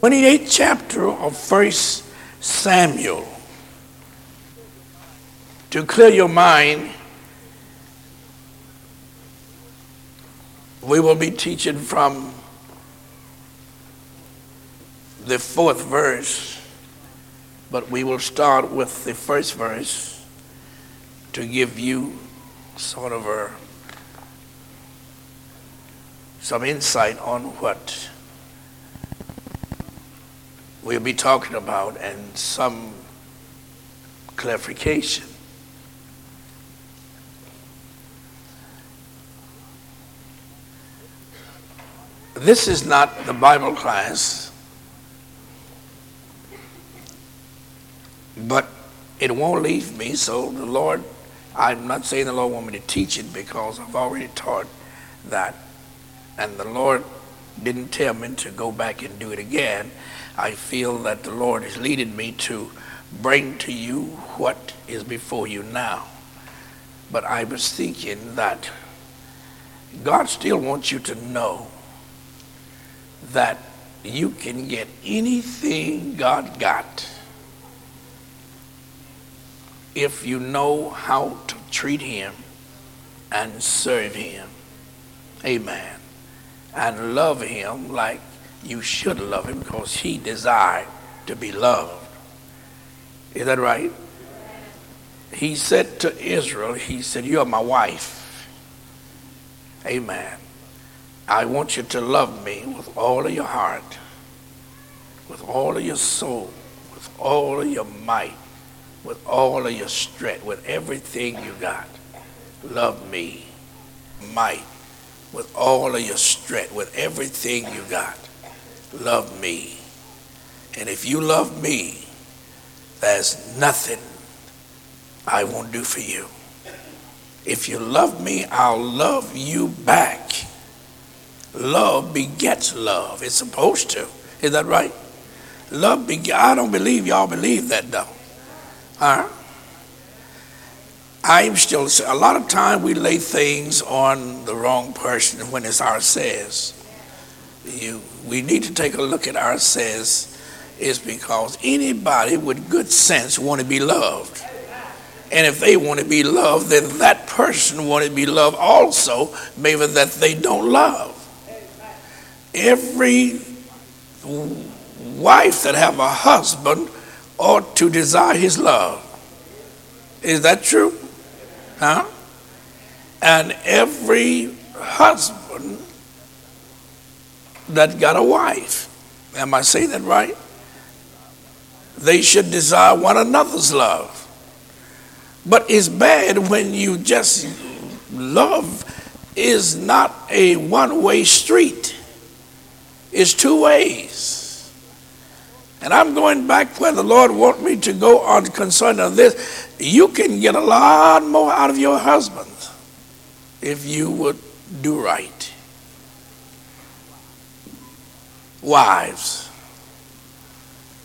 28th chapter of First Samuel. To clear your mind, we will be teaching from the fourth verse, but we will start with the first verse to give you sort of a, some insight on what we'll be talking about and some clarification. This is not the Bible class, but it won't leave me. So the Lord, I'm not saying the Lord want me to teach it because I've already taught that. And the Lord didn't tell me to go back and do it again. I feel that the Lord is leading me to bring to you what is before you now. But I was thinking that God still wants you to know that you can get anything God got if you know how to treat Him and serve Him. Amen. And love Him like you should love Him because He desired to be loved. Is that right? He said to Israel, He said, You are my wife. Amen. I want you to love me with all of your heart, with all of your soul, with all of your might, with all of your strength, with everything you got. Love me, might, with all of your strength, with everything you got. Love me. And if you love me, there's nothing I won't do for you. If you love me, I'll love you back. Love begets love. It's supposed to. Is that right? Love begets. I don't believe y'all believe that though. Huh? I'm still, a lot of time we lay things on the wrong person when it's ourselves. You, we need to take a look at ourselves is because anybody with good sense want to be loved. And if they want to be loved, then that person want to be loved also, maybe that they don't love every wife that have a husband ought to desire his love. Is that true? Huh? And every husband that got a wife, am I saying that right? They should desire one another's love. But it's bad when you just love is not a one way street it's two ways. And I'm going back where the Lord want me to go on concerning this. You can get a lot more out of your husband if you would do right. Wives,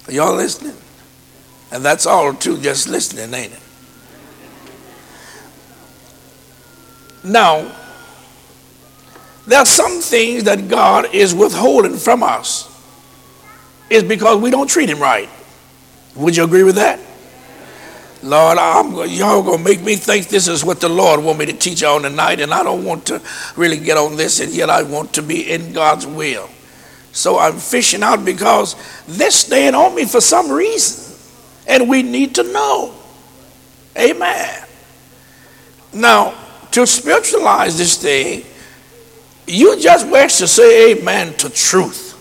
are y'all listening? And that's all too, just listening, ain't it? Now, there are some things that God is withholding from us. Is because we don't treat him right. Would you agree with that? Lord, I'm, y'all gonna make me think this is what the Lord want me to teach on tonight, and I don't want to really get on this, and yet I want to be in God's will. So I'm fishing out because they're staying on me for some reason, and we need to know. Amen. Now, to spiritualize this thing, you just wish to say amen to truth.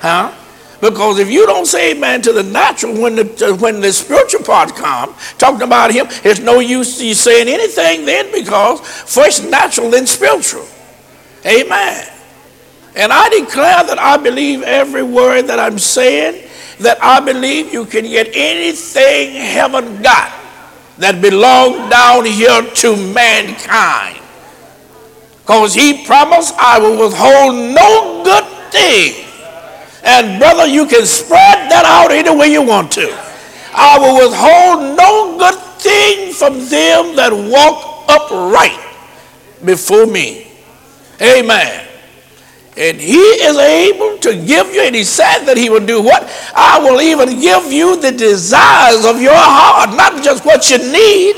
Huh? Because if you don't say amen to the natural when the, when the spiritual part comes, talking about him, it's no use you saying anything then because first natural, then spiritual. Amen. And I declare that I believe every word that I'm saying, that I believe you can get anything heaven got that belongs down here to mankind. Because he promised, I will withhold no good thing. And brother, you can spread that out any way you want to. I will withhold no good thing from them that walk upright before me. Amen. And he is able to give you, and he said that he will do what? I will even give you the desires of your heart, not just what you need,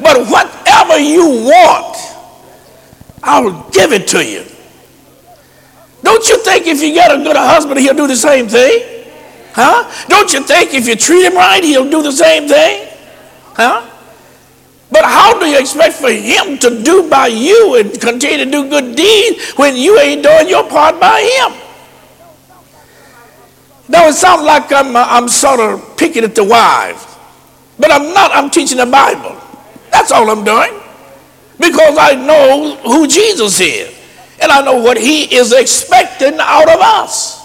but whatever you want. I will give it to you. Don't you think if you get a good husband, he'll do the same thing? Huh? Don't you think if you treat him right, he'll do the same thing? Huh? But how do you expect for him to do by you and continue to do good deeds when you ain't doing your part by him? Now it sounds like I'm, uh, I'm sort of picking at the wives, but I'm not. I'm teaching the Bible. That's all I'm doing because I know who Jesus is and I know what he is expecting out of us.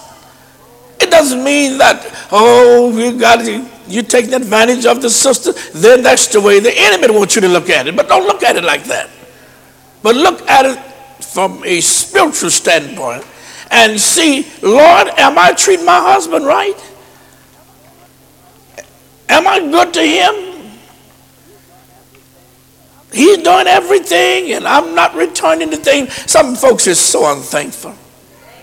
It doesn't mean that, oh, you got to you're taking advantage of the sister, then that's the way the enemy wants you to look at it. But don't look at it like that. But look at it from a spiritual standpoint and see, Lord, am I treating my husband right? Am I good to him? He's doing everything and I'm not returning the thing. Some folks are so unthankful.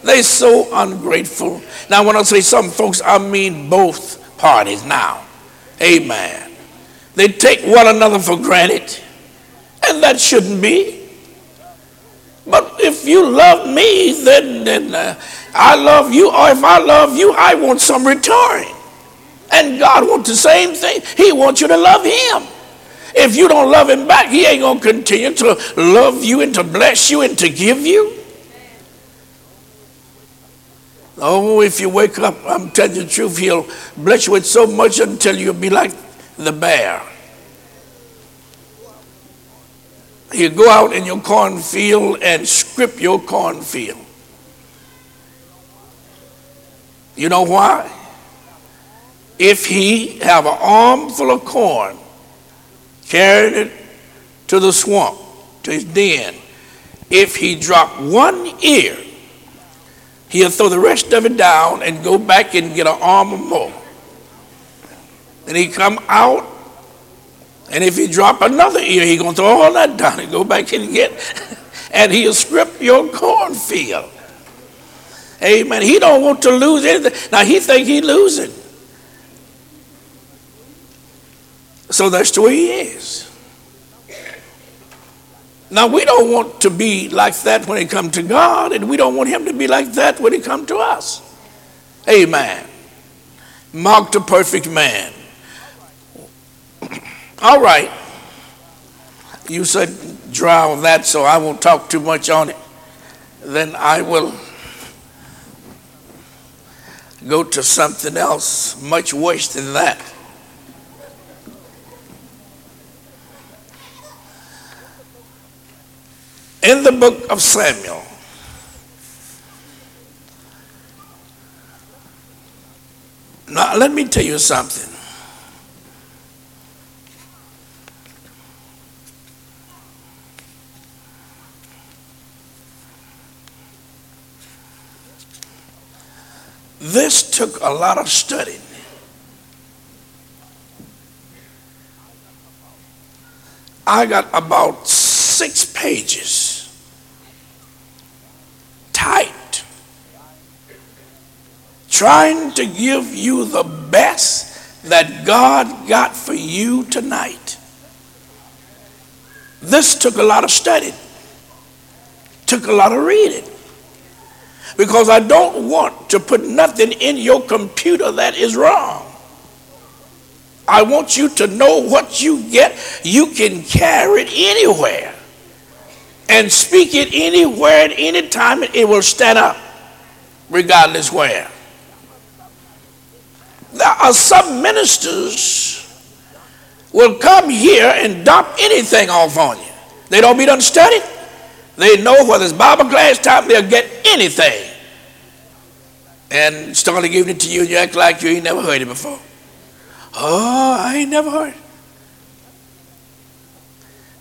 They're so ungrateful. Now, when I say some folks, I mean both parties now. Amen. They take one another for granted, and that shouldn't be. But if you love me, then, then uh, I love you, or if I love you, I want some return. And God wants the same thing. He wants you to love Him. If you don't love Him back, He ain't going to continue to love you and to bless you and to give you. Oh, if you wake up, I'm telling you the truth, he'll bless you with so much until you'll be like the bear. He'll go out in your cornfield and strip your cornfield. You know why? If he have an armful of corn, carried it to the swamp, to his den, if he drop one ear He'll throw the rest of it down and go back and get an arm or more. Then he come out, and if he drop another ear, he gonna throw all that down and go back and get, and he'll strip your cornfield. Amen. He don't want to lose anything. Now he think he losing. So that's the way he is. Now we don't want to be like that when it comes to God, and we don't want him to be like that when it comes to us. Amen. Mark the perfect man. All right. You said dry on that, so I won't talk too much on it. Then I will go to something else much worse than that. In the book of Samuel, now let me tell you something. This took a lot of studying. I got about six pages trying to give you the best that God got for you tonight. This took a lot of study, took a lot of reading. Because I don't want to put nothing in your computer that is wrong. I want you to know what you get. You can carry it anywhere and speak it anywhere at any time, it will stand up, regardless where. There are some ministers will come here and dump anything off on you. They don't be done studied. They know whether it's Bible class time, they'll get anything. And start giving it to you and you act like you ain't never heard it before. Oh, I ain't never heard.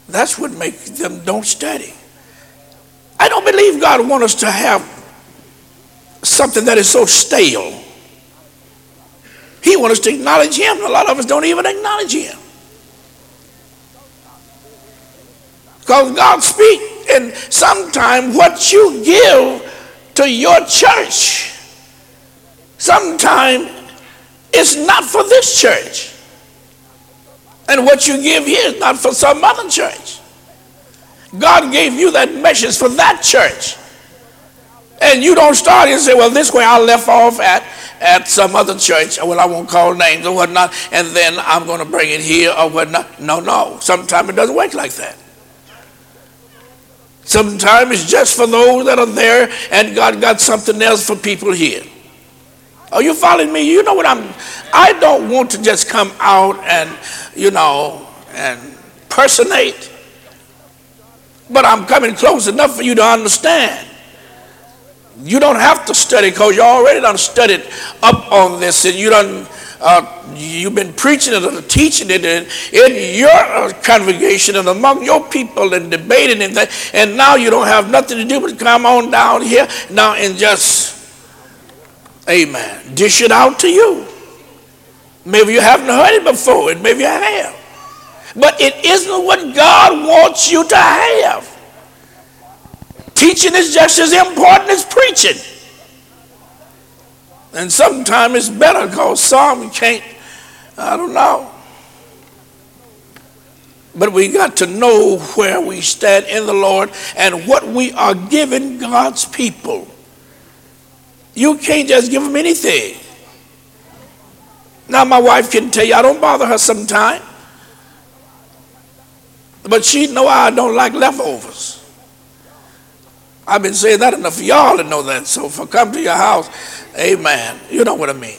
That's what makes them don't study. I don't believe God wants us to have something that is so stale. He wants us to acknowledge Him. A lot of us don't even acknowledge Him. Because God speaks, and sometimes what you give to your church, sometimes it's not for this church. And what you give here is not for some other church. God gave you that message for that church. And you don't start and say, well, this way I left off at, at some other church. Well, I won't call names or whatnot, and then I'm going to bring it here or whatnot. No, no. Sometimes it doesn't work like that. Sometimes it's just for those that are there, and God got something else for people here. Are you following me? You know what I'm. I don't want to just come out and, you know, and personate, but I'm coming close enough for you to understand. You don't have to study because you already done studied up on this, and you done uh, you've been preaching it and teaching it in, in your uh, congregation and among your people and debating and that, and now you don't have nothing to do but come on down here now and just Amen. Dish it out to you. Maybe you haven't heard it before, and maybe you have. But it isn't what God wants you to have. Teaching is just as important as preaching. And sometimes it's better because some can't, I don't know. But we got to know where we stand in the Lord and what we are giving God's people. You can't just give them anything. Now, my wife can tell you I don't bother her sometimes. But she know I don't like leftovers. I've been saying that enough for y'all to know that. So if I come to your house, amen. You know what I mean.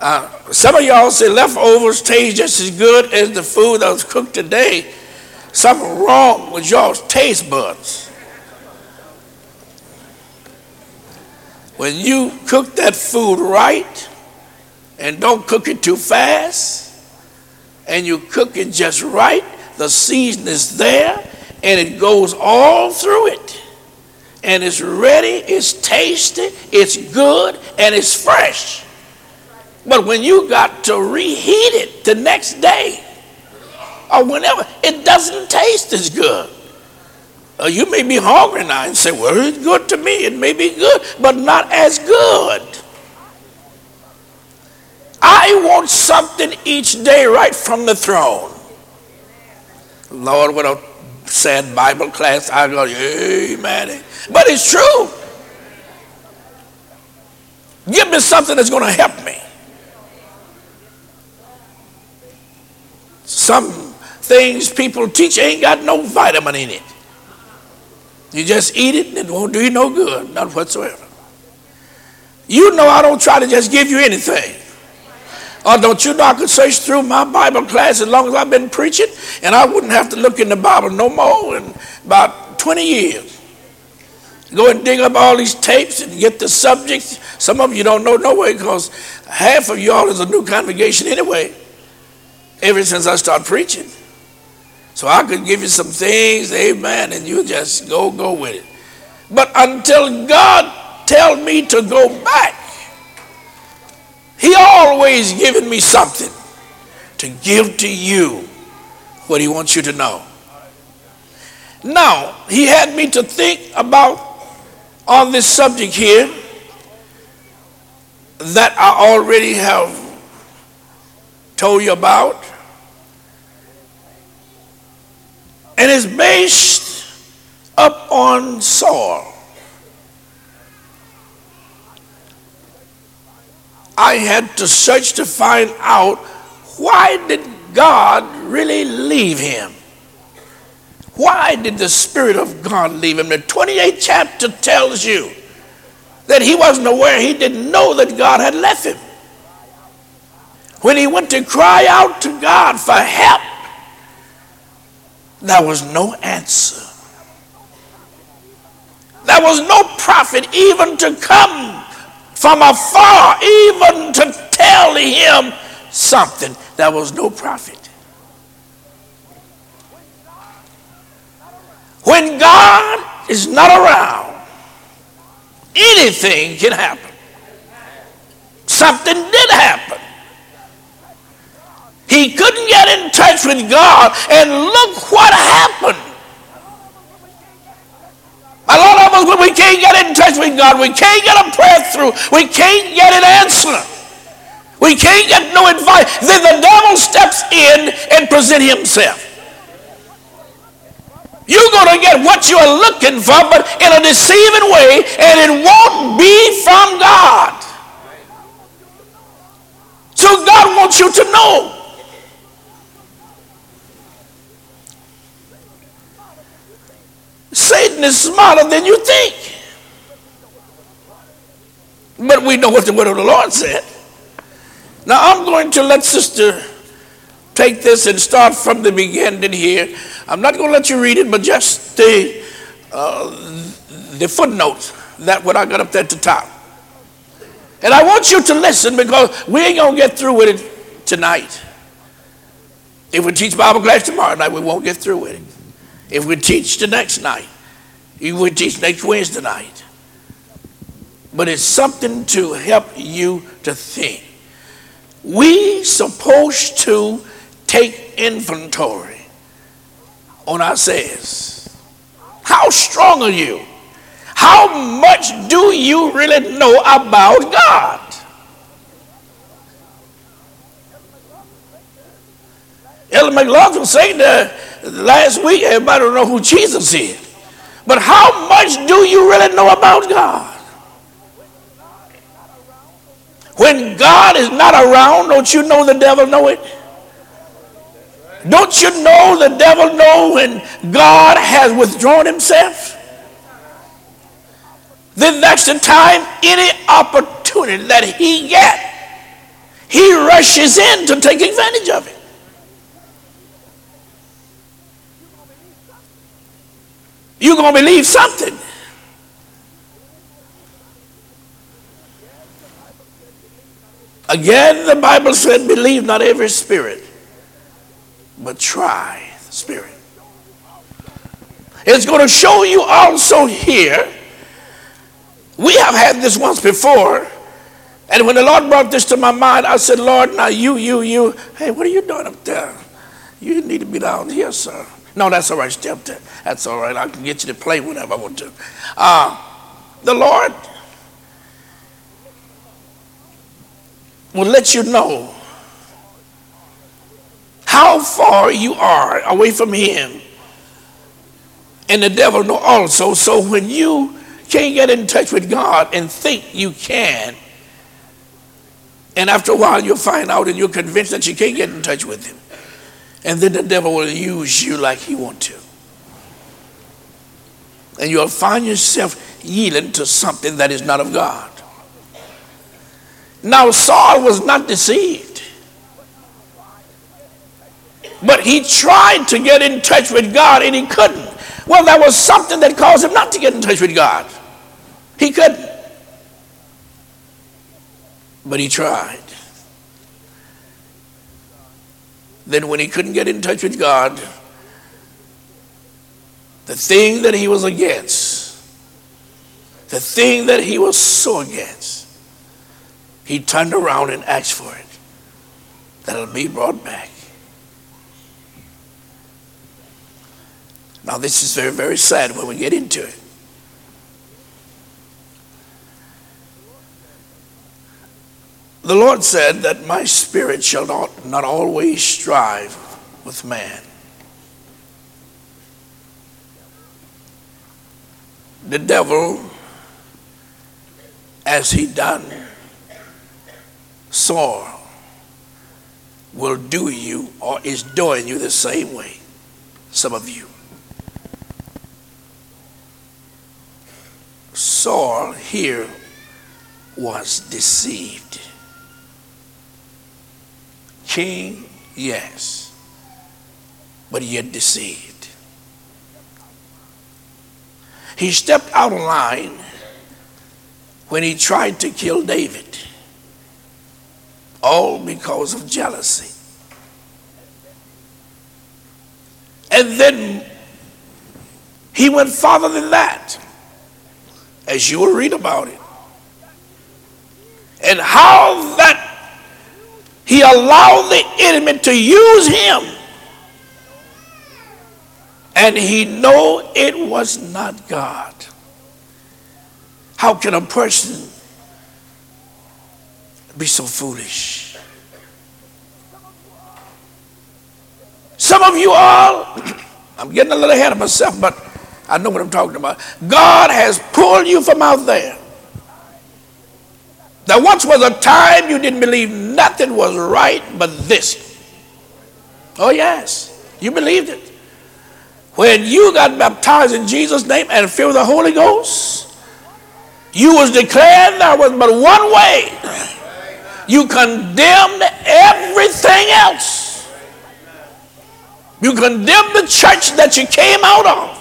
Uh, some of y'all say leftovers taste just as good as the food that was cooked today. Something wrong with y'all's taste buds. When you cook that food right and don't cook it too fast, and you cook it just right, the season is there and it goes all through it. And it's ready, it's tasty, it's good, and it's fresh. But when you got to reheat it the next day or whenever, it doesn't taste as good. Uh, you may be hungry now and say, Well, it's good to me. It may be good, but not as good. I want something each day right from the throne. Lord, what a sad Bible class. I go, Amen. But it's true. Give me something that's going to help me. Some things people teach ain't got no vitamin in it. You just eat it and it won't do you no good, none whatsoever. You know I don't try to just give you anything. Or don't you know I could search through my Bible class as long as I've been preaching and I wouldn't have to look in the Bible no more in about 20 years. Go and dig up all these tapes and get the subjects. Some of you don't know no way because half of y'all is a new congregation anyway, ever since I started preaching. So I could give you some things, amen, and you just go, go with it. But until God tell me to go back, he always given me something to give to you what he wants you to know. Now, he had me to think about on this subject here that I already have told you about. and is based up on Saul. I had to search to find out why did God really leave him? Why did the Spirit of God leave him? The 28th chapter tells you that he wasn't aware, he didn't know that God had left him. When he went to cry out to God for help, there was no answer. There was no prophet even to come from afar, even to tell him something. There was no prophet. When God is not around, anything can happen. Something did happen. He couldn't get in touch with God, and look what happened. A lot of us, when we can't get in touch with God, we can't get a prayer through, we can't get an answer, we can't get no advice, then the devil steps in and present himself. You're going to get what you're looking for, but in a deceiving way, and it won't be from God. So God wants you to know. Satan is smarter than you think. But we know what the word of the Lord said. Now I'm going to let Sister take this and start from the beginning here. I'm not going to let you read it, but just the, uh, the footnotes that what I got up there at the top. And I want you to listen because we ain't going to get through with it tonight. If we teach Bible class tomorrow night, we won't get through with it. If we teach the next night, if we teach next Wednesday night. But it's something to help you to think. We supposed to take inventory on ourselves. How strong are you? How much do you really know about God? Ellen McLaughlin saying that last week, everybody don't know who Jesus is. But how much do you really know about God? When God is not around, don't you know the devil know it? Don't you know the devil know when God has withdrawn himself? Then that's the time any opportunity that he get, he rushes in to take advantage of it. You're going to believe something. Again, the Bible said, believe not every spirit, but try the spirit. It's going to show you also here. We have had this once before. And when the Lord brought this to my mind, I said, Lord, now you, you, you, hey, what are you doing up there? You need to be down here, sir. No, that's all right. Step. That's all right. I can get you to play whenever I want to. Uh, the Lord will let you know how far you are away from him. And the devil know also. So when you can't get in touch with God and think you can, and after a while you'll find out and you're convinced that you can't get in touch with him. And then the devil will use you like he want to. And you'll find yourself yielding to something that is not of God. Now, Saul was not deceived. But he tried to get in touch with God and he couldn't. Well, there was something that caused him not to get in touch with God. He couldn't. But he tried. Then, when he couldn't get in touch with God, the thing that he was against, the thing that he was so against, he turned around and asked for it. That'll be brought back. Now, this is very, very sad when we get into it. The Lord said that my spirit shall not, not always strive with man. The devil, as he done Saul will do you or is doing you the same way. Some of you. Saul here was deceived. King, yes, but yet deceived. He stepped out of line when he tried to kill David all because of jealousy. And then he went farther than that, as you will read about it. And how that he allowed the enemy to use him. And he knew it was not God. How can a person be so foolish? Some of you all, I'm getting a little ahead of myself, but I know what I'm talking about. God has pulled you from out there. There once was a time you didn't believe nothing was right but this. Oh, yes, you believed it. When you got baptized in Jesus' name and filled with the Holy Ghost, you was declared there was but one way. You condemned everything else. You condemned the church that you came out of.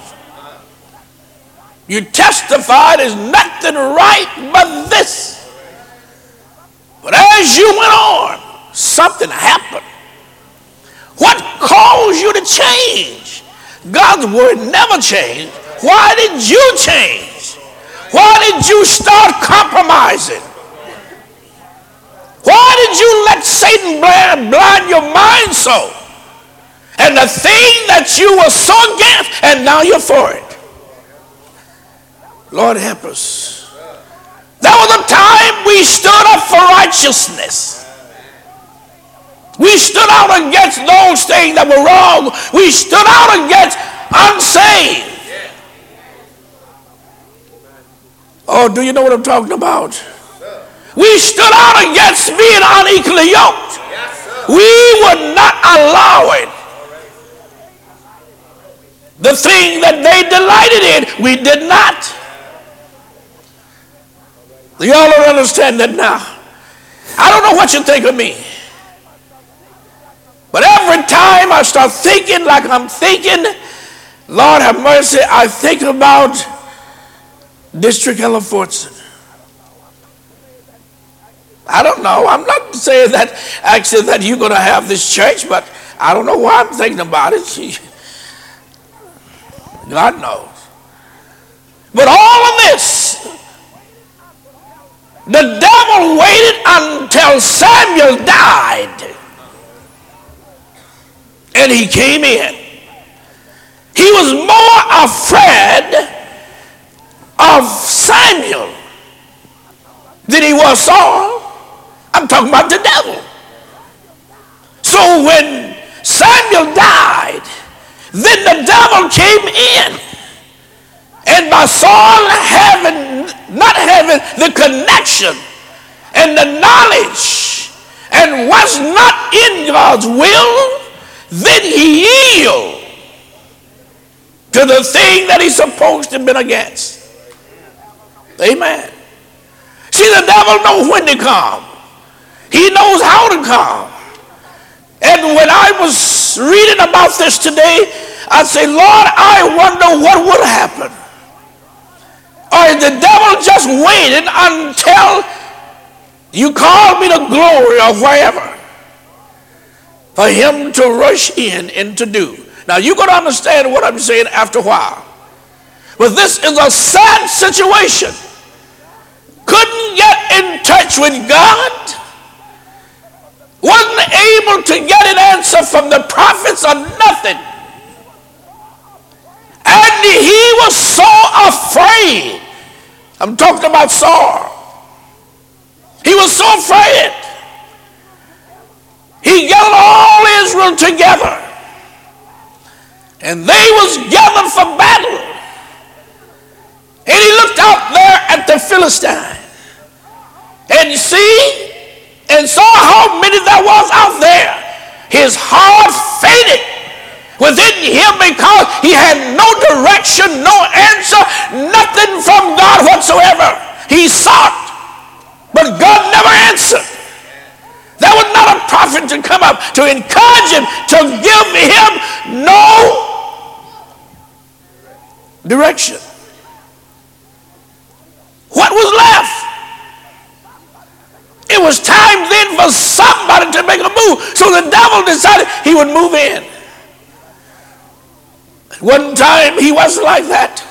You testified there's nothing right but this. But as you went on, something happened. What caused you to change? God's word never changed. Why did you change? Why did you start compromising? Why did you let Satan blind your mind so? And the thing that you were so against, and now you're for it. Lord help us. There was a time we stood up for righteousness. We stood out against those things that were wrong. We stood out against unsaved. Oh, do you know what I'm talking about? We stood out against being unequally yoked. We would not allow it. The thing that they delighted in, we did not. Y'all don't understand that now. I don't know what you think of me. But every time I start thinking like I'm thinking, Lord have mercy, I think about District Fortson. I don't know. I'm not saying that actually that you're going to have this church, but I don't know why I'm thinking about it. God knows. But all of this the devil waited until Samuel died. And he came in. He was more afraid of Samuel than he was Saul. I'm talking about the devil. So when Samuel died, then the devil came in. And by Saul having not having the connection and the knowledge and was not in God's will, then he yield to the thing that he's supposed to have been against. Amen. See, the devil knows when to come. He knows how to come. And when I was reading about this today, I say, Lord, I wonder what would happen or is the devil just waiting until you call me to glory or wherever for him to rush in and to do? Now you're going to understand what I'm saying after a while. But this is a sad situation. Couldn't get in touch with God. Wasn't able to get an answer from the prophets or nothing. And he was so afraid. I'm talking about Saul. He was so afraid. He gathered all Israel together. And they was gathered for battle. And he looked out there at the Philistine. And see, and saw how many there was out there. His heart fainted within him because he had no direction, no answer, nothing from God whatsoever. He sought, but God never answered. There was not a prophet to come up to encourage him, to give him no direction. What was left? It was time then for somebody to make a move. So the devil decided he would move in. One time he was like that.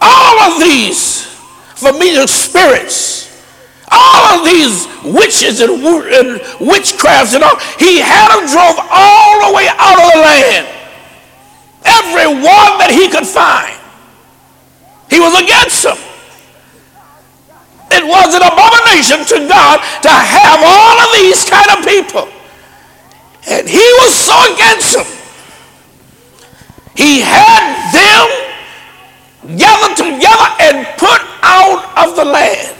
All of these familiar spirits, all of these witches and, and witchcrafts and all, he had them drove all the way out of the land. Every one that he could find. He was against them. It was an abomination to God to have all of these kind of people. And he was so against them. He had them gathered together and put out of the land.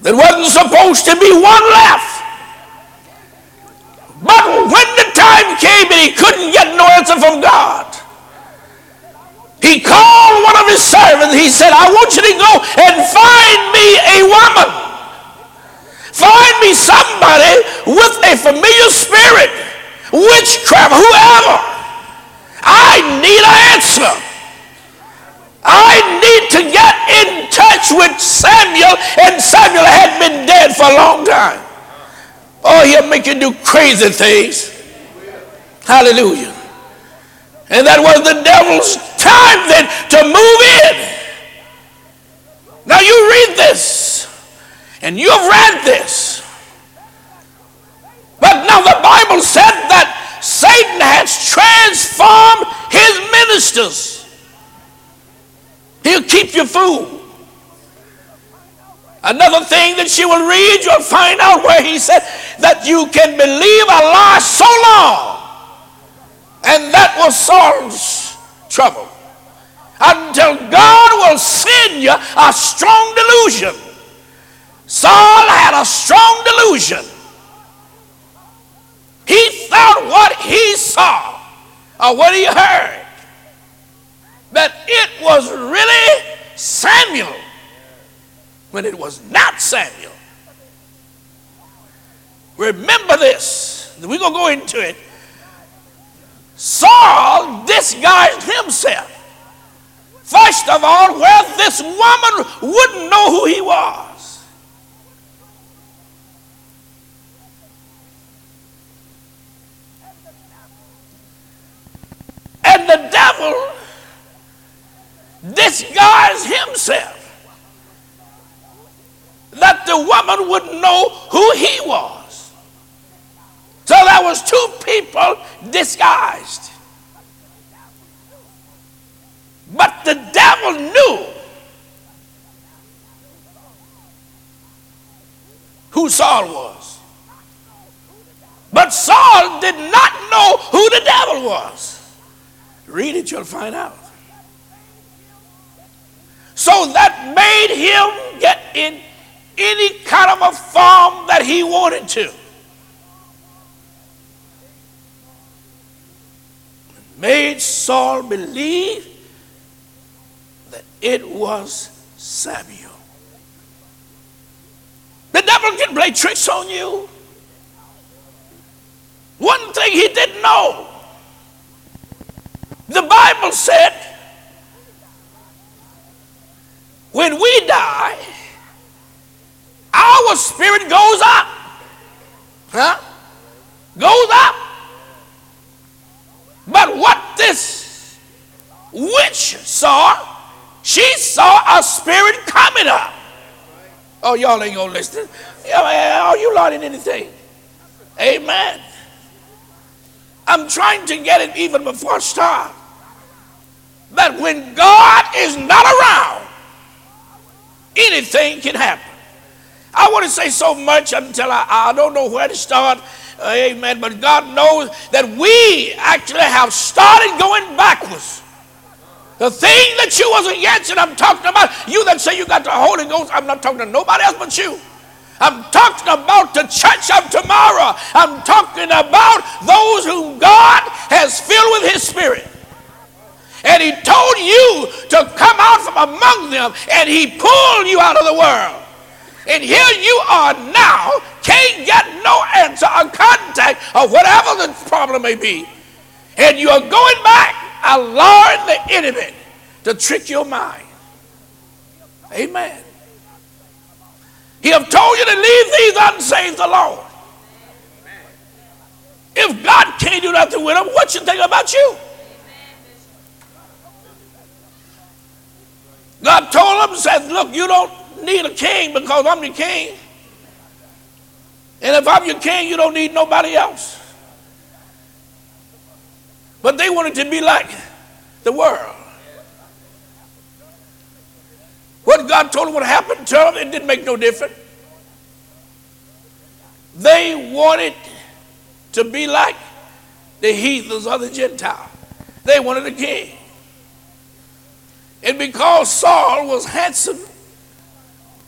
There wasn't supposed to be one left. But when the time came and he couldn't get no answer from God, he called one of his servants. He said, I want you to go and find me a woman. Find me somebody with a familiar spirit, witchcraft, whoever. Need an answer. I need to get in touch with Samuel, and Samuel had been dead for a long time. Oh, he'll make you do crazy things. Hallelujah. And that was the devil's time then to move in. Now you read this, and you've read this. But now the Bible said that Satan has transformed his ministers. He'll keep you fooled. Another thing that you will read, you'll find out where he said that you can believe a lie so long. And that was Saul's trouble. Until God will send you a strong delusion. Saul had a strong delusion. He thought what he saw or what he heard that it was really Samuel when it was not Samuel. Remember this. We're going to go into it. Saul disguised himself. First of all, where this woman wouldn't know who he was. The devil disguised himself that the woman would know who he was. So there was two people disguised. But the devil knew who Saul was. But Saul did not know who the devil was. Read it, you'll find out. So that made him get in any kind of a form that he wanted to. Made Saul believe that it was Samuel. The devil can play tricks on you. One thing he didn't know the Bible said when we die, our spirit goes up. Huh? Goes up. But what this witch saw, she saw a spirit coming up. Oh, y'all ain't gonna listen. Are you learning anything? Amen. I'm trying to get it even before I start. That when God is not around, anything can happen. I want to say so much until I, I don't know where to start. Uh, amen. But God knows that we actually have started going backwards. The thing that you was against, and I'm talking about you that say you got the Holy Ghost, I'm not talking to nobody else but you. I'm talking about the church of tomorrow. I'm talking about those whom God has filled with His Spirit. And He told you to come out from among them, and He pulled you out of the world. And here you are now, can't get no answer or contact or whatever the problem may be. And you are going back, allowing the enemy to trick your mind. Amen. He have told you to leave these unsaved alone. If God can't do nothing with them, what you think about you? God told them, said, look, you don't need a king because I'm your king. And if I'm your king, you don't need nobody else. But they wanted to be like the world. What God told them would happen to them, it didn't make no difference. They wanted to be like the heathens or the Gentiles. They wanted a king. And because Saul was handsome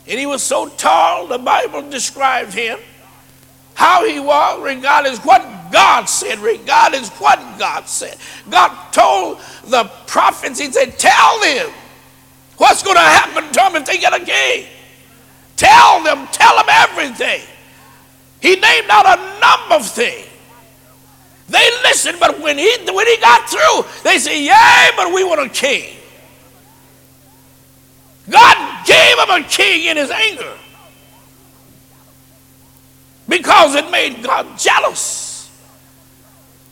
and he was so tall, the Bible described him how he was, regardless what God said, regardless what God said. God told the prophets, He said, Tell them what's going to happen to them if they get a king. Tell them, tell them everything. He named out a number of things. They listened, but when he, when he got through, they said, Yay, but we want a king. God gave him a king in his anger because it made God jealous.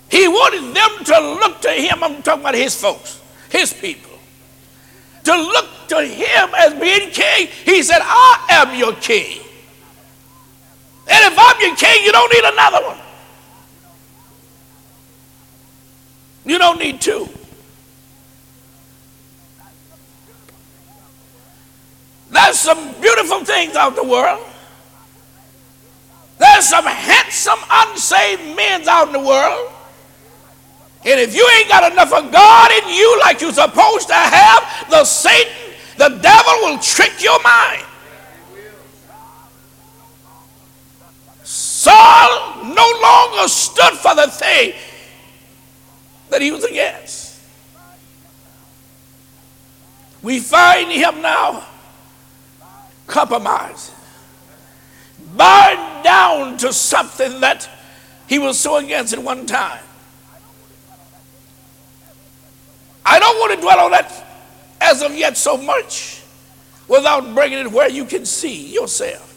He wanted them to look to him. I'm talking about his folks, his people. To look to him as being king. He said, I am your king. And if I'm your king, you don't need another one. You don't need two. There's some beautiful things out the world. There's some handsome, unsaved men out in the world. And if you ain't got enough of God in you like you're supposed to have, the Satan, the devil will trick your mind. Saul no longer stood for the thing that he was against. We find him now compromising, bowing down to something that he was so against at one time. I don't want to dwell on that as of yet so much without bringing it where you can see yourself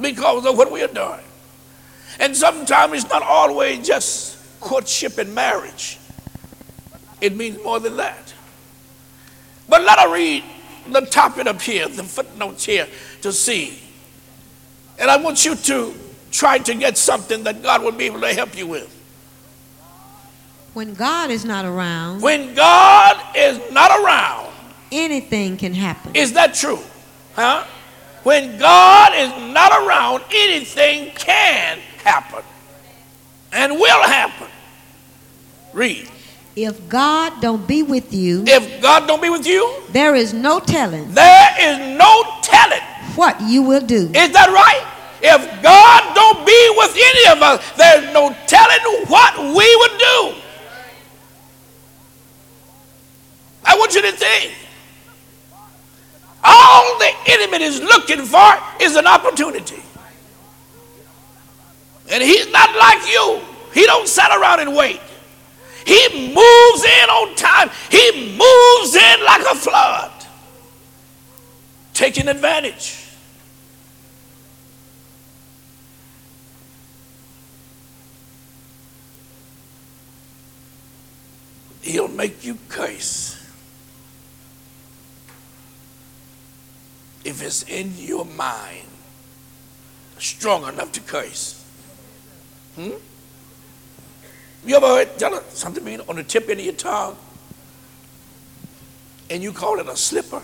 because of what we are doing. And sometimes it's not always just courtship and marriage. It means more than that. But let us read the topic up here, the footnotes here, to see. And I want you to try to get something that God will be able to help you with. When God is not around, When God is not around, anything can happen. is that true? Huh? When God is not around, anything can happen and will happen. Read. If God don't be with you, If God don't be with you, there is no telling there is no telling. what you will do. Is that right? If God don't be with any of us, there's no telling what we would do. I want you to think. All the enemy is looking for is an opportunity. And he's not like you. He don't sit around and wait. He moves in on time. He moves in like a flood, taking advantage. He'll make you curse if it's in your mind strong enough to curse. Hmm? You ever heard something being on the tip end of your tongue and you call it a slipper?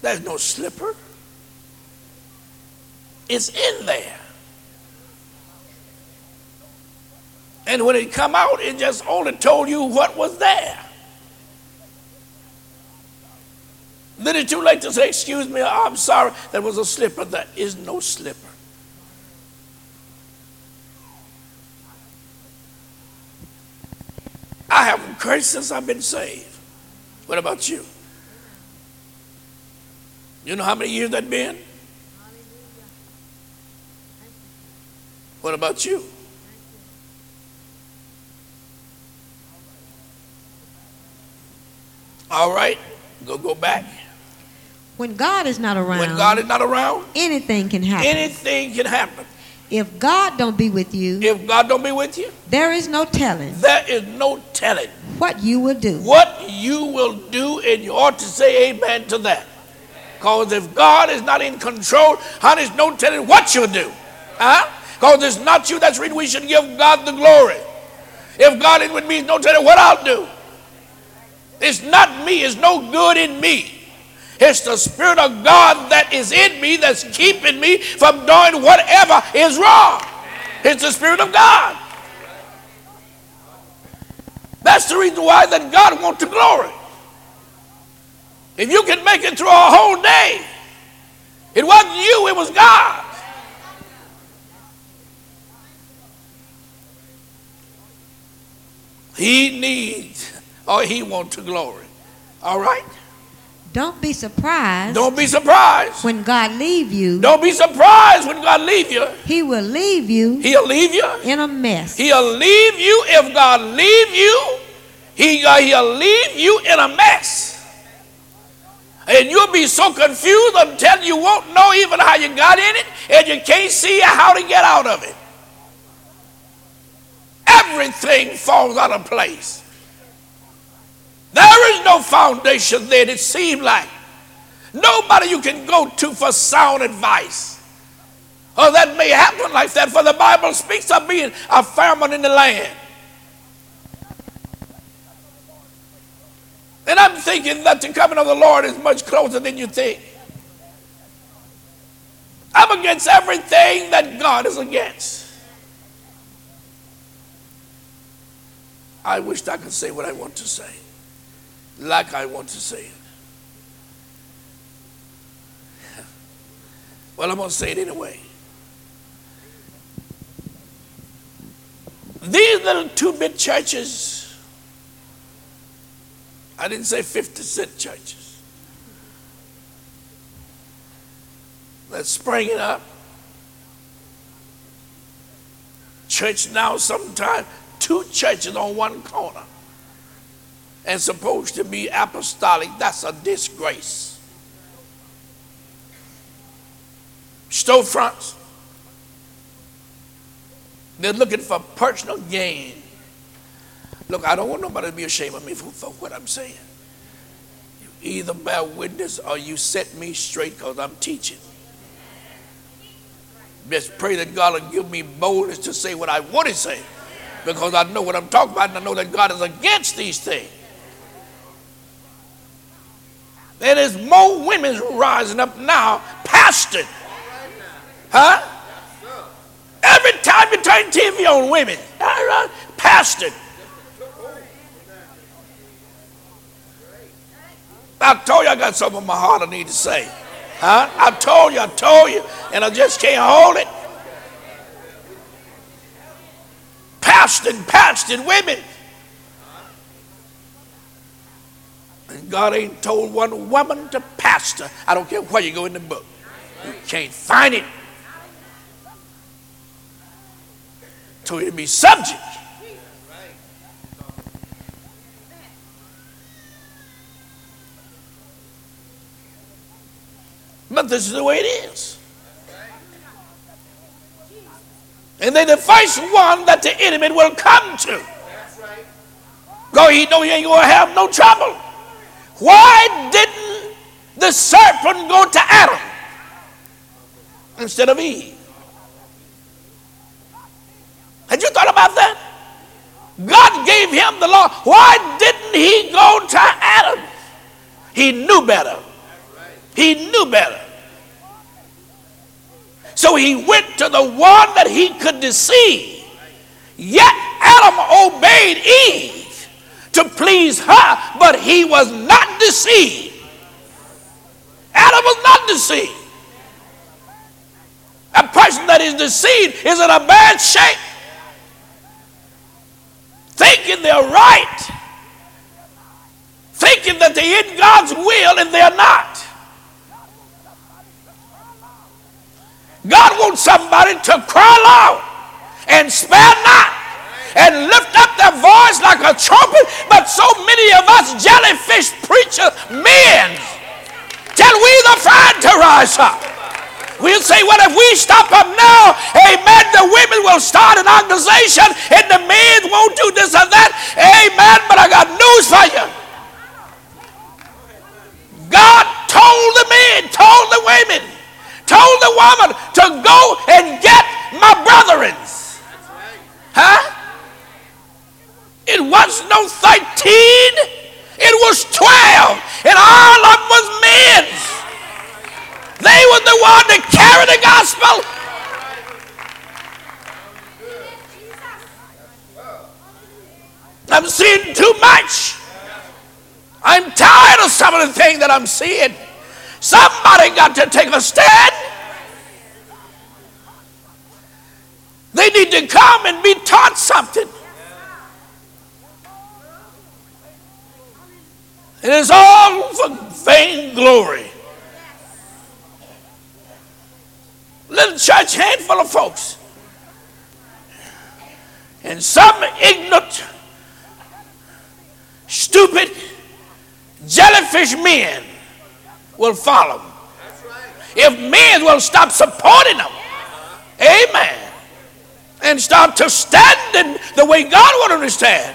There's no slipper. It's in there. And when it come out, it just only told you what was there. Then it's too late to say, excuse me, I'm sorry, there was a slipper. There is no slipper. I haven't cursed since I've been saved. What about you? You know how many years that been? What about you? All right, go go back. When God is not around, When God is not around, anything can happen. anything can happen. If God don't be with you, If God don't be with you, there is no telling there is no telling what you will do. what you will do, and you ought to say amen to that. Because if God is not in control, honey, there's no telling what you'll do. Huh? Because it's not you, that's reason we should give God the glory. If God is with me, there's no telling what I'll do. It's not me, it's no good in me. It's the Spirit of God that is in me that's keeping me from doing whatever is wrong. It's the Spirit of God. That's the reason why that God wants to glory. If you can make it through a whole day, it wasn't you, it was God. He needs or he wants to glory. All right? Don't be surprised Don't be surprised. when God leave you. Don't be surprised when God leave you. He will leave you He'll leave you. in a mess. He'll leave you if God leave you. He, uh, he'll leave you in a mess. And you'll be so confused until you won't know even how you got in it and you can't see how to get out of it. Everything falls out of place. There is no foundation there, it seems like. Nobody you can go to for sound advice. Oh, that may happen like that, for the Bible speaks of being a famine in the land. And I'm thinking that the coming of the Lord is much closer than you think. I'm against everything that God is against. I wished I could say what I want to say, like I want to say it. Well, I'm going to say it anyway. These little two bit churches, I didn't say 50 cent churches, that's springing up. Church now, sometimes two churches on one corner and supposed to be apostolic. That's a disgrace. Storefronts. They're looking for personal gain. Look, I don't want nobody to be ashamed of me for, for what I'm saying. You either bear witness or you set me straight because I'm teaching. Just pray that God will give me boldness to say what I want to say because I know what I'm talking about and I know that God is against these things. And there's more women rising up now, pastoring. Huh? Every time you turn TV on women, pastoring. I told you I got something on my heart I need to say. Huh? I told you, I told you, and I just can't hold it. Pastoring, pastoring women. And God ain't told one woman to pastor. I don't care where you go in the book. You can't find it. So it be subject. But this is the way it is. And then the first one that the enemy will come to. Go, he know he ain't gonna have no trouble. Why didn't the serpent go to Adam instead of Eve? Had you thought about that? God gave him the law. Why didn't he go to Adam? He knew better. He knew better. So he went to the one that he could deceive. Yet Adam obeyed Eve to please her, but he was not deceived. Adam was not deceived. A person that is deceived is in a bad shape, thinking they're right, thinking that they're in God's will and they're not. God wants somebody to cry out and spare not and lift up their voice like a trumpet. But so many of us jellyfish preacher men tell we the fried to rise up. We'll say, well, if we stop them now, amen, the women will start an organization and the men won't do this or that. Amen. But I got news for you. God told the men, told the women, told the woman to go and get my brethrens. Huh? It was no 13. It was 12, and all of them was men. They were the one that carried the gospel. I'm seeing too much. I'm tired of some of the things that I'm seeing. Somebody got to take a stand. They need to come and be taught something. It is all for vain glory. Little church handful of folks. And some ignorant, stupid, jellyfish men will follow. If men will stop supporting them, amen, and start to stand in the way God would understand,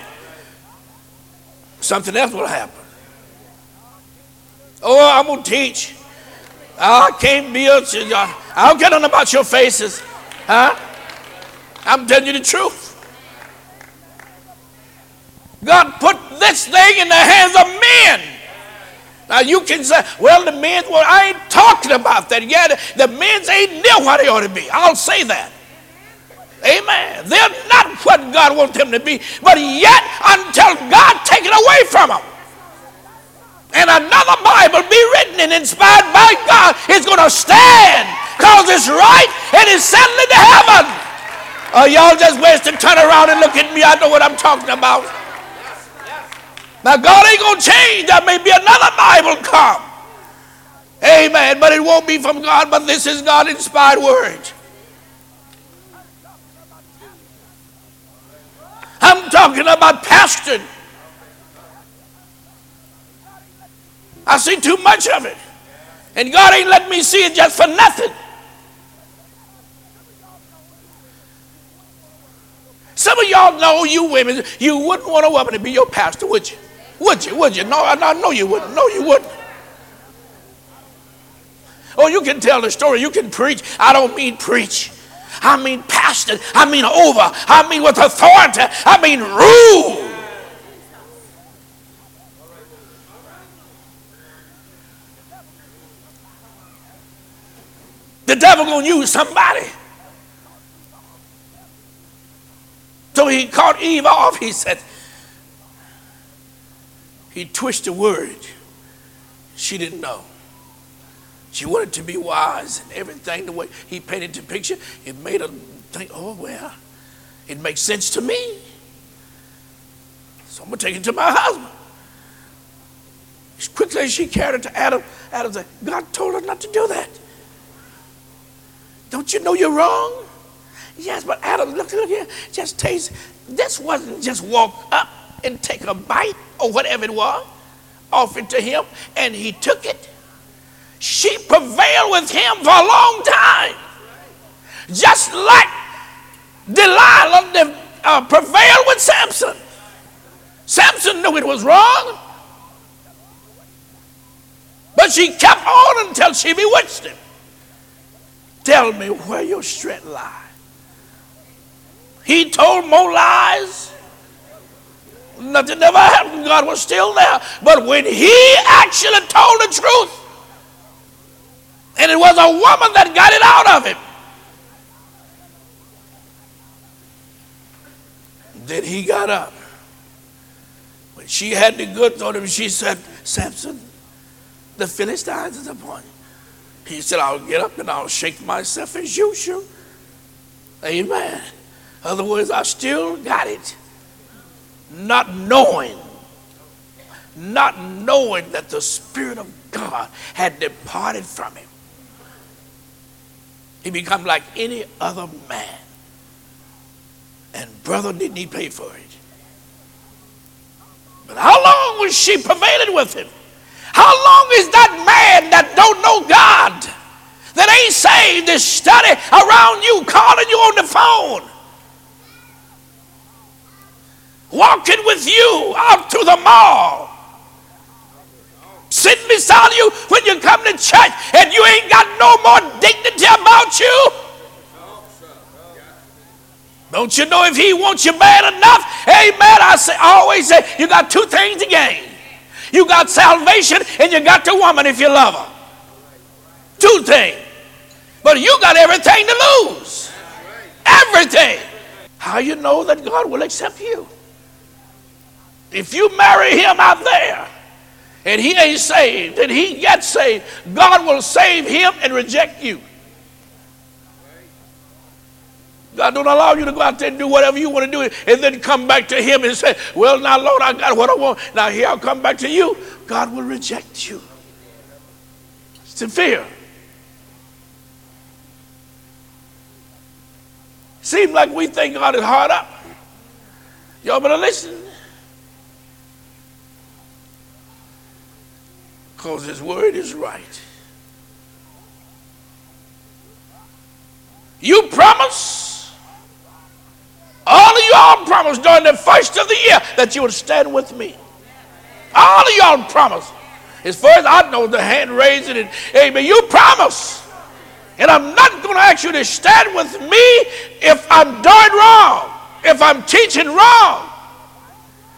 something else will happen. Oh, I'm going to teach. I can't be a, I don't care nothing about your faces. Huh? I'm telling you the truth. God put this thing in the hands of men. Now you can say, well, the men, well, I ain't talking about that yet. The men's ain't near what they ought to be. I'll say that. Amen. They're not what God wants them to be, but yet until God take it away from them and another Bible be written and inspired by God, it's going to stand because it's right and it's settled into heaven. Oh, y'all just ways to turn around and look at me. I know what I'm talking about. Now, God ain't going to change. There may be another Bible come. Amen. But it won't be from God, but this is God inspired words. I'm talking about pastoring. I see too much of it. And God ain't let me see it just for nothing. Some of y'all know you women, you wouldn't want a woman to be your pastor, would you? Would you? Would you? No, I know you wouldn't. No, you wouldn't. Oh, you can tell the story. You can preach. I don't mean preach. I mean pastor. I mean over. I mean with authority. I mean rule. The devil gonna use somebody. So he caught Eve off. He said, he twisted a word. She didn't know. She wanted to be wise and everything the way he painted the picture. It made her think, oh, well, it makes sense to me. So I'm going to take it to my husband. As quickly as she carried it to Adam, Adam said, God told her not to do that. Don't you know you're wrong? Yes, but Adam, look, look here. Just taste. This wasn't just walk up and take a bite or whatever it was, offered to him, and he took it. She prevailed with him for a long time. Just like Delilah uh, prevailed with Samson. Samson knew it was wrong, but she kept on until she bewitched him. Tell me where your strength lies. He told more lies. Nothing ever happened. God was still there. But when he actually told the truth, and it was a woman that got it out of him, then he got up. When she had the goods on him, she said, Samson, the Philistines is upon you. He said, I'll get up and I'll shake myself as usual. Amen. Other words, I still got it. Not knowing, not knowing that the Spirit of God had departed from him. He become like any other man. And brother, didn't he pay for it? But how long was she prevailing with him? How long is that man that don't know God, that ain't saved, is study around you, calling you on the phone, walking with you out to the mall, sitting beside you when you come to church, and you ain't got no more dignity about you? Don't you know if he wants you bad enough? Amen. I say, I always say, you got two things to gain. You got salvation and you got the woman if you love her. Two things. But you got everything to lose. Everything. How you know that God will accept you? If you marry him out there and he ain't saved and he gets saved, God will save him and reject you. God don't allow you to go out there and do whatever you want to do and then come back to him and say, well, now, Lord, I got what I want. Now, here I'll come back to you. God will reject you. It's in fear. Seems like we think God is hard up. Y'all better listen. Because his word is right. You promise all of y'all promised during the first of the year that you would stand with me. All of y'all promised. As far as I know, the hand raising and amen. You promise. And I'm not going to ask you to stand with me if I'm doing wrong, if I'm teaching wrong.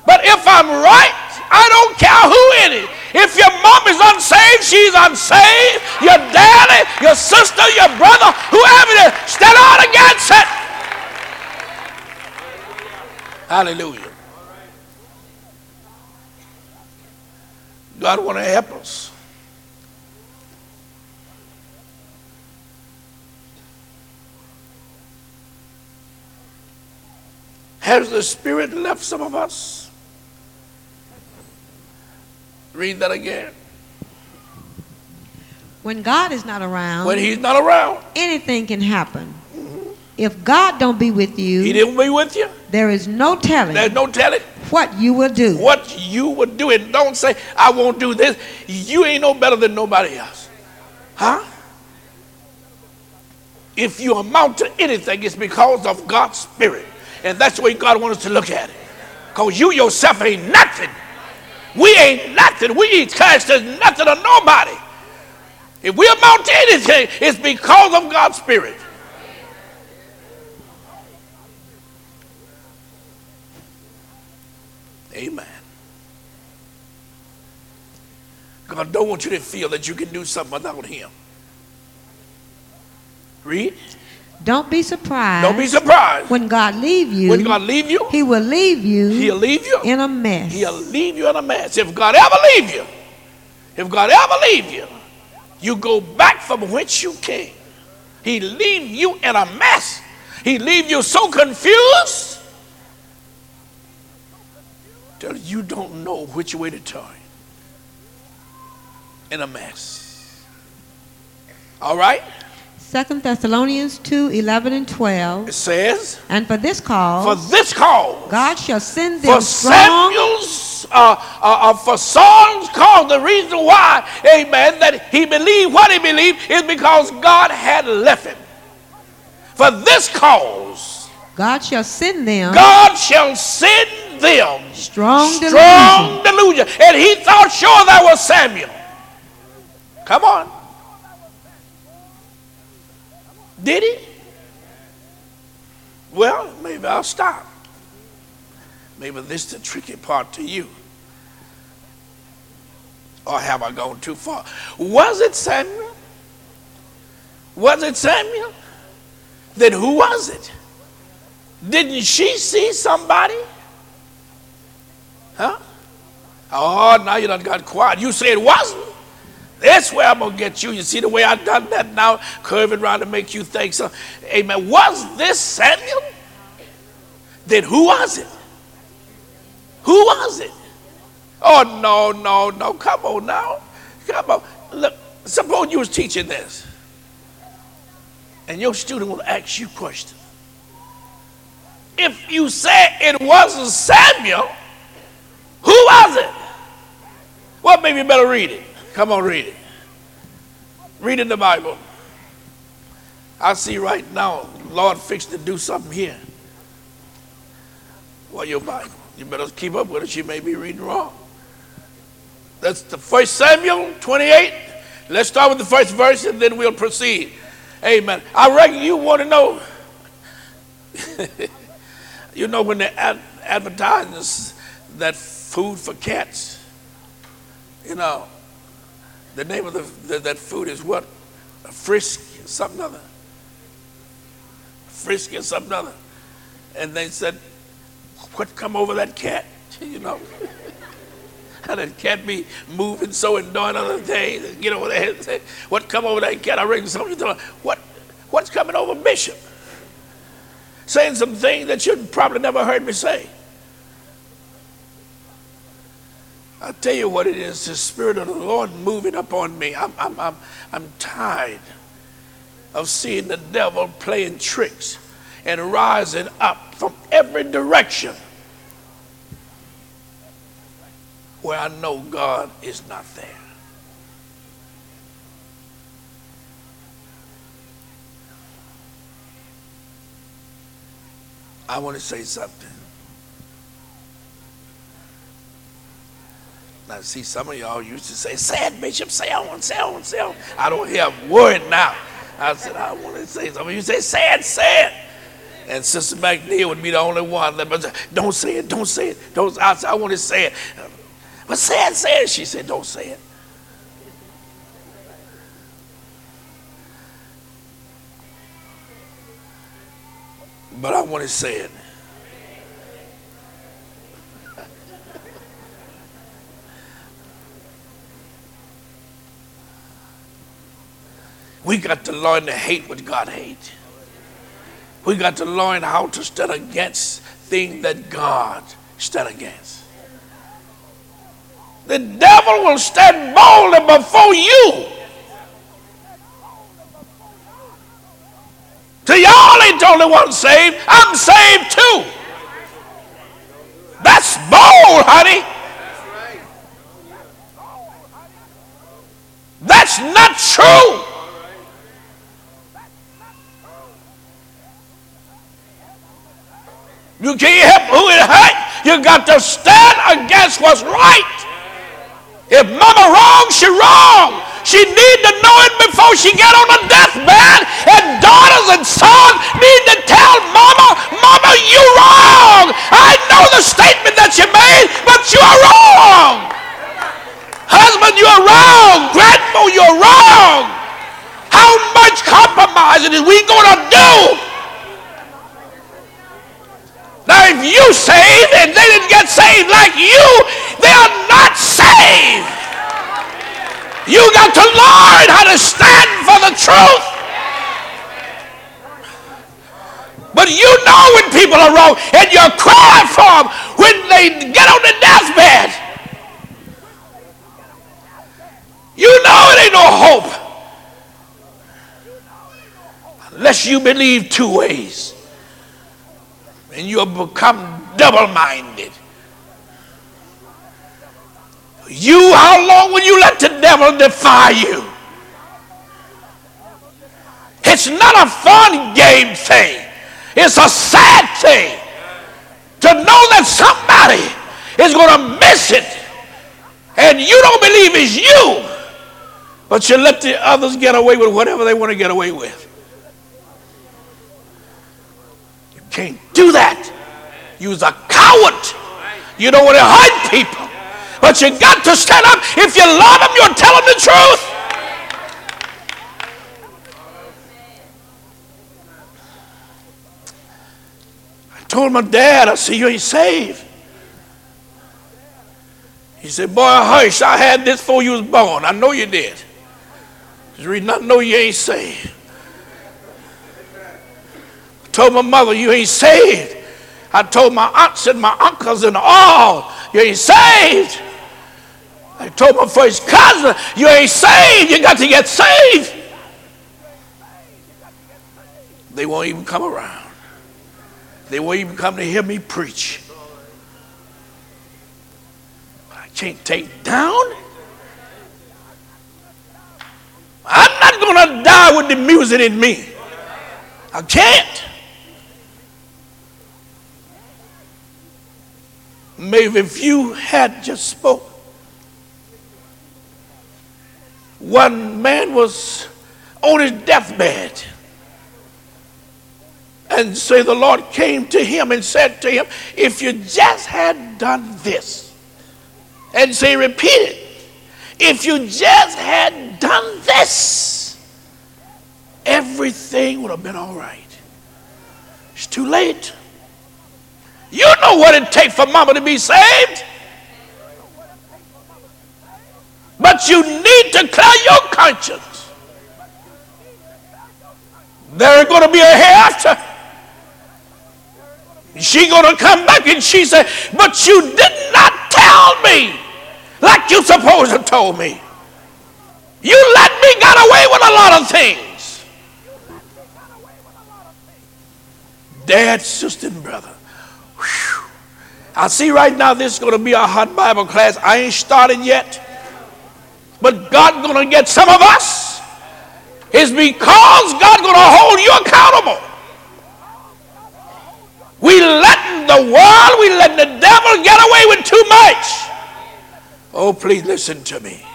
But if I'm right, I don't care who in it. If your mom is unsaved, she's unsaved. Your daddy, your sister, your brother, whoever it is, stand out against it. Hallelujah. God want to help us. Has the Spirit left some of us? Read that again. When God is not around, When He's not around, anything can happen. If God don't be with you, He didn't be with you. there is no telling There's no telling what you will do. what you will do. And don't say, I won't do this. You ain't no better than nobody else. Huh? If you amount to anything, it's because of God's Spirit. And that's the way God wants us to look at it. Because you yourself ain't nothing. We ain't nothing. We eat cash. There's nothing on nobody. If we amount to anything, it's because of God's Spirit. Amen. God don't want you to feel that you can do something without Him. Read. Don't be surprised. Don't be surprised. when God leave you. When God leave you, He will leave you He'll leave you. in a mess. He'll leave you in a mess. If God ever leave you, if God ever leave you, you go back from whence you came. He leave you in a mess. He leave you so confused till you don't know which way to turn. In a mess. All right? Second Thessalonians 2 11 and 12. It says, And for this cause, for this cause, God shall send them for strong. Samuel's, uh, uh, uh, for Saul's cause, the reason why, amen, that he believed what he believed is because God had left him. For this cause, God shall send them God shall send them strong delusion. strong delusion. And he thought sure that was Samuel. Come on. Did he? Well, maybe I'll stop. Maybe this is the tricky part to you. Or have I gone too far? Was it Samuel? Was it Samuel? Then who was it? Didn't she see somebody? Huh? Oh, now you done got quiet. You say it wasn't. That's where I'm gonna get you. You see the way I done that now, curving around to make you think so. Amen. Was this Samuel? Then who was it? Who was it? Oh no, no, no. Come on now. Come on. Look, suppose you was teaching this. And your student will ask you questions. If you say it wasn't Samuel, who was it? Well, maybe you better read it. Come on, read it. Read in the Bible. I see right now, Lord fixed to do something here. Well, your Bible. You better keep up with it. You may be reading wrong. That's the first Samuel 28. Let's start with the first verse and then we'll proceed. Amen. I reckon you want to know. you know when they're ad- advertising this, that food for cats. You know, the name of the, the, that food is what? Frisk, something other. Frisk or something other. And they said, what come over that cat? You know. and that cat be moving so and doing other things. Get over there and say, what come over that cat? I reckon something. What, what's coming over Bishop? Saying some things that you probably never heard me say. I'll tell you what it is the Spirit of the Lord moving upon me. I'm, I'm, I'm, I'm tired of seeing the devil playing tricks and rising up from every direction where I know God is not there. I want to say something. Now, see, some of y'all used to say, it, Bishop, say on, say on, say on. I don't hear a word now. I said, I want to say something. You say, say it. And Sister McNeil would be the only one that say, don't say it, don't say it. Don't, I, said, I want to say it. But say it. She said, don't say it. But I want to say it. We got to learn to hate what God hates. We got to learn how to stand against things that God stand against. The devil will stand boldly before you. To y'all ain't the only one saved. I'm saved too. That's bold, honey. That's not true. You can't help who it hurt. You got to stand against what's right. If mama wrong, she wrong. She need to know it before she get on a deathbed. And daughters and sons need to tell mama, mama, you wrong. I know the statement that you made, but you are wrong. Husband, you are wrong. Grandma, you're wrong. How much compromising is we going to do now, if you saved and they didn't get saved like you, they are not saved. You got to learn how to stand for the truth. But you know when people are wrong and you're crying for them when they get on the deathbed. You know it ain't no hope unless you believe two ways and you'll become double minded. You, how long will you let the devil defy you? It's not a fun game thing, it's a sad thing to know that somebody is going to miss it and you don't believe it's you, but you let the others get away with whatever they want to get away with. Can't do that. You's a coward. You don't want to hide people. But you got to stand up. If you love them, you're telling the truth. I told my dad, I said, you ain't saved. He said, boy, hush, I had this before you was born. I know you did. The reason I know you ain't saved told my mother, You ain't saved. I told my aunts and my uncles and all, You ain't saved. I told my first cousin, You ain't saved. You got to get saved. They won't even come around. They won't even come to hear me preach. I can't take down. I'm not going to die with the music in me. I can't. Maybe if you had just spoke. One man was on his deathbed. And say the Lord came to him and said to him, If you just had done this, and say, repeat it, If you just had done this, everything would have been all right. It's too late. You know what it takes for mama to be saved. But you need to clear your conscience. There's going to be a hereafter. She going to come back and she said, but you did not tell me like you supposed to told me. You let me get away with a lot of things. Dad, sister, and brother. Whew. I see right now this is going to be a hot Bible class. I ain't started yet. But God going to get some of us is because God going to hold you accountable. We letting the world, we letting the devil get away with too much. Oh, please listen to me.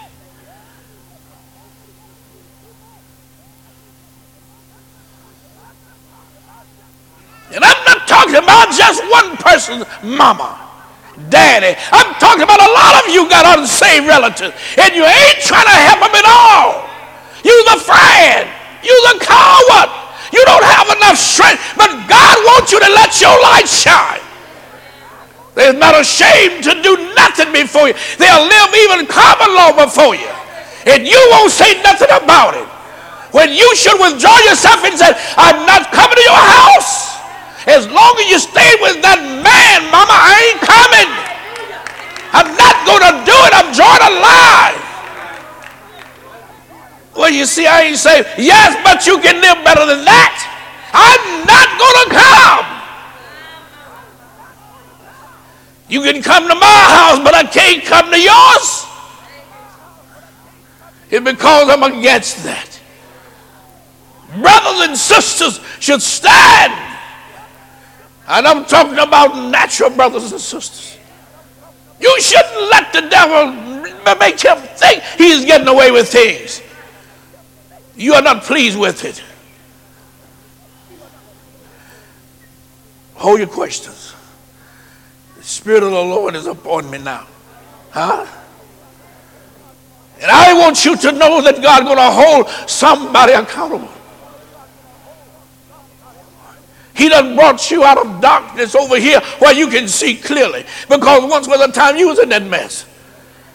And I'm not talking about just one person's mama, daddy. I'm talking about a lot of you got unsaved relatives, and you ain't trying to help them at all. You're the friend. You're the coward. You don't have enough strength, but God wants you to let your light shine. They're not ashamed to do nothing before you. They'll live even common law before you. And you won't say nothing about it. When you should withdraw yourself and say, I'm not coming to your house. As long as you stay with that man, mama, I ain't coming. I'm not going to do it. I'm drawing a line. Well, you see, I ain't saying, yes, but you can live better than that. I'm not going to come. You can come to my house, but I can't come to yours. It's because I'm against that. Brothers and sisters should stand. And I'm talking about natural brothers and sisters. You shouldn't let the devil make him think he's getting away with things. You are not pleased with it. Hold your questions. The Spirit of the Lord is upon me now. Huh? And I want you to know that God's going to hold somebody accountable. He done brought you out of darkness over here where you can see clearly. Because once was a time you was in that mess.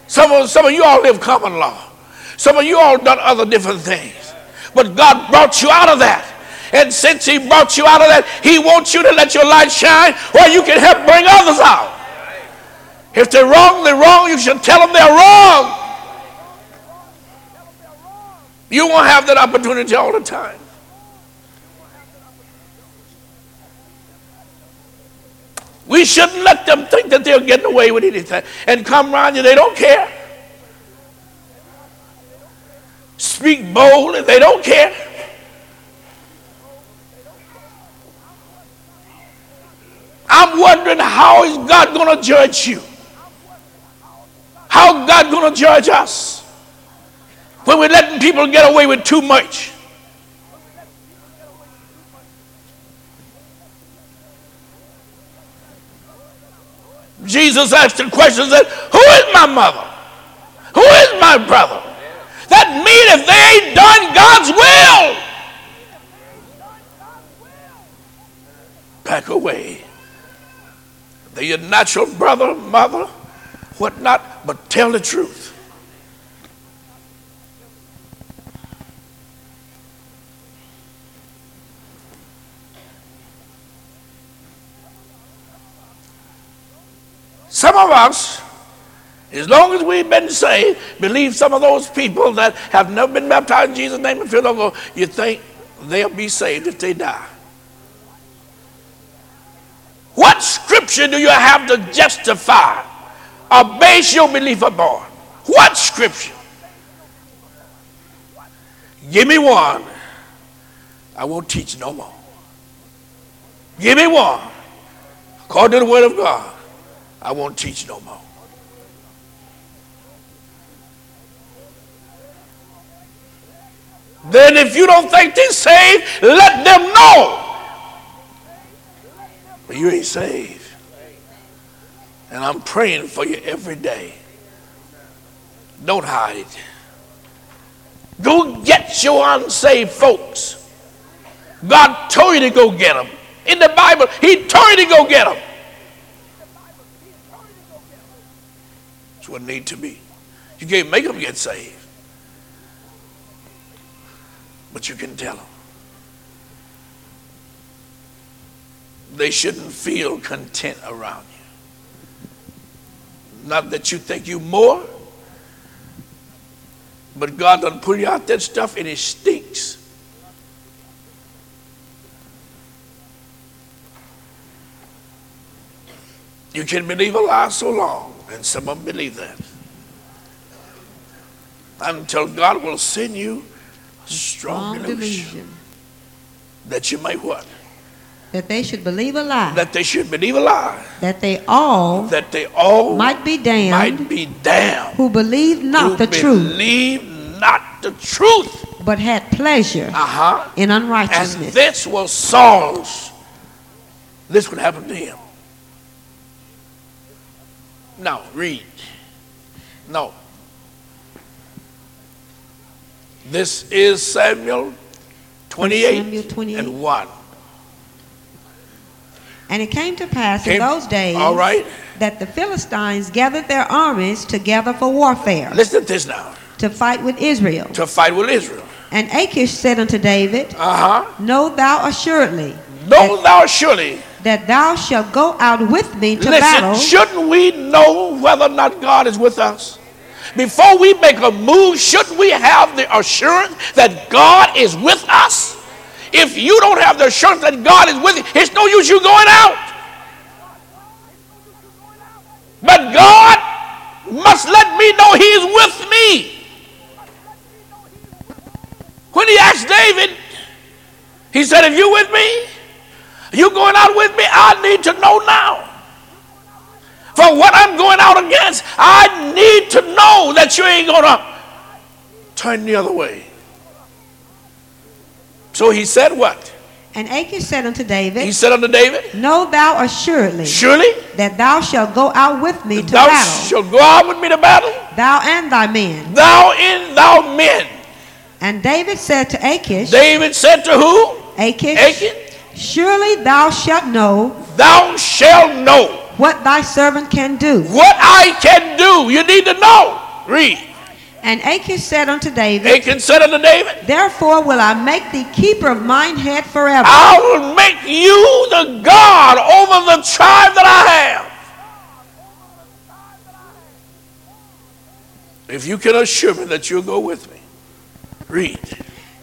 Some of, some of you all live common law. Some of you all done other different things. But God brought you out of that. And since He brought you out of that, He wants you to let your light shine where you can help bring others out. If they're wrong, they're wrong. You should tell them they're wrong. You won't have that opportunity all the time. We shouldn't let them think that they're getting away with anything and come around you, they don't care. Speak boldly, they don't care. I'm wondering how is God going to judge you? How God going to judge us when we're letting people get away with too much? Jesus asked the question, that, Who is my mother? Who is my brother? That mean if they ain't done God's will, back away. They're not your natural brother, mother, whatnot, but tell the truth. Some of us, as long as we've been saved, believe some of those people that have never been baptized in Jesus' name and feel go, you think they'll be saved if they die. What scripture do you have to justify or base your belief upon? What scripture? Give me one. I won't teach no more. Give me one. According to the word of God. I won't teach no more. Then, if you don't think they're saved, let them know. But you ain't saved. And I'm praying for you every day. Don't hide it. Go get your unsaved folks. God told you to go get them. In the Bible, He told you to go get them. That's what need to be. You can't make them get saved. But you can tell them. They shouldn't feel content around you. Not that you think you more, but God done put you out that stuff and it stinks. You can believe a lie so long, and some of them believe that. Until God will send you a strong, Strong delusion, delusion. that you may what? That they should believe a lie. That they should believe a lie. That they all That they all might be damned might be damned. who believe not who the truth, Believe not the truth. but had pleasure Uh huh. in unrighteousness. And this was Saul's. This would happen to him. No, read. No. This is Samuel 28 Samuel 28. and 1. And it came to pass Came- in those days All right. that the Philistines gathered their armies together for warfare Listen to this now. to fight with Israel. To fight with Israel. And Achish said unto David, Uh huh. Know thou assuredly Know thou surely. That thou shalt go out with me to Listen, battle. shouldn't we know whether or not God is with us? Before we make a move, shouldn't we have the assurance that God is with us? If you don't have the assurance that God is with you, it's no use you going out. But God must let me know He is with me. When He asked David, He said, If you with me, you going out with me? I need to know now. For what I'm going out against, I need to know that you ain't going to turn the other way. So he said what? And Achish said unto David, He said unto David, Know thou assuredly Surely that thou shalt go out with me to thou battle, shalt go out with me to battle, thou and thy men. thou and thou men. And David said to Achish, David said to who? Achish, Achan, surely thou shalt know thou shalt know what thy servant can do. what I can do. You need to know. Read. And Achish said unto David, Achan said unto David, Therefore will I make thee keeper of mine head forever. I will make you the God over the tribe that I have. If you can assure me that you'll go with me. Read.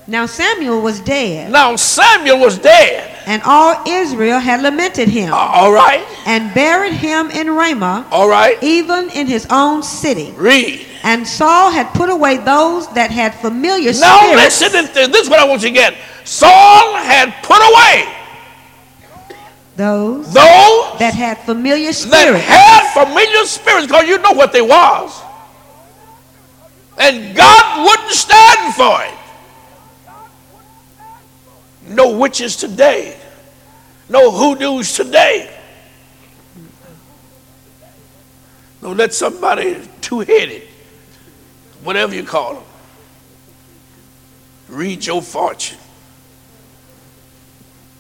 Now Samuel was dead, Now Samuel was dead. And all Israel had lamented him, Uh, all right. and buried him in Ramah, All right. even in his own city. Read. And Saul had put away those that had familiar Now spirits. listen this. This is what I want you to get. Saul had put away Those those that had familiar that spirits. had familiar spirits because you know what they was. And God wouldn't stand for it. No witches today. No hoodoos today. Don't let somebody two-headed, whatever you call them, read your fortune.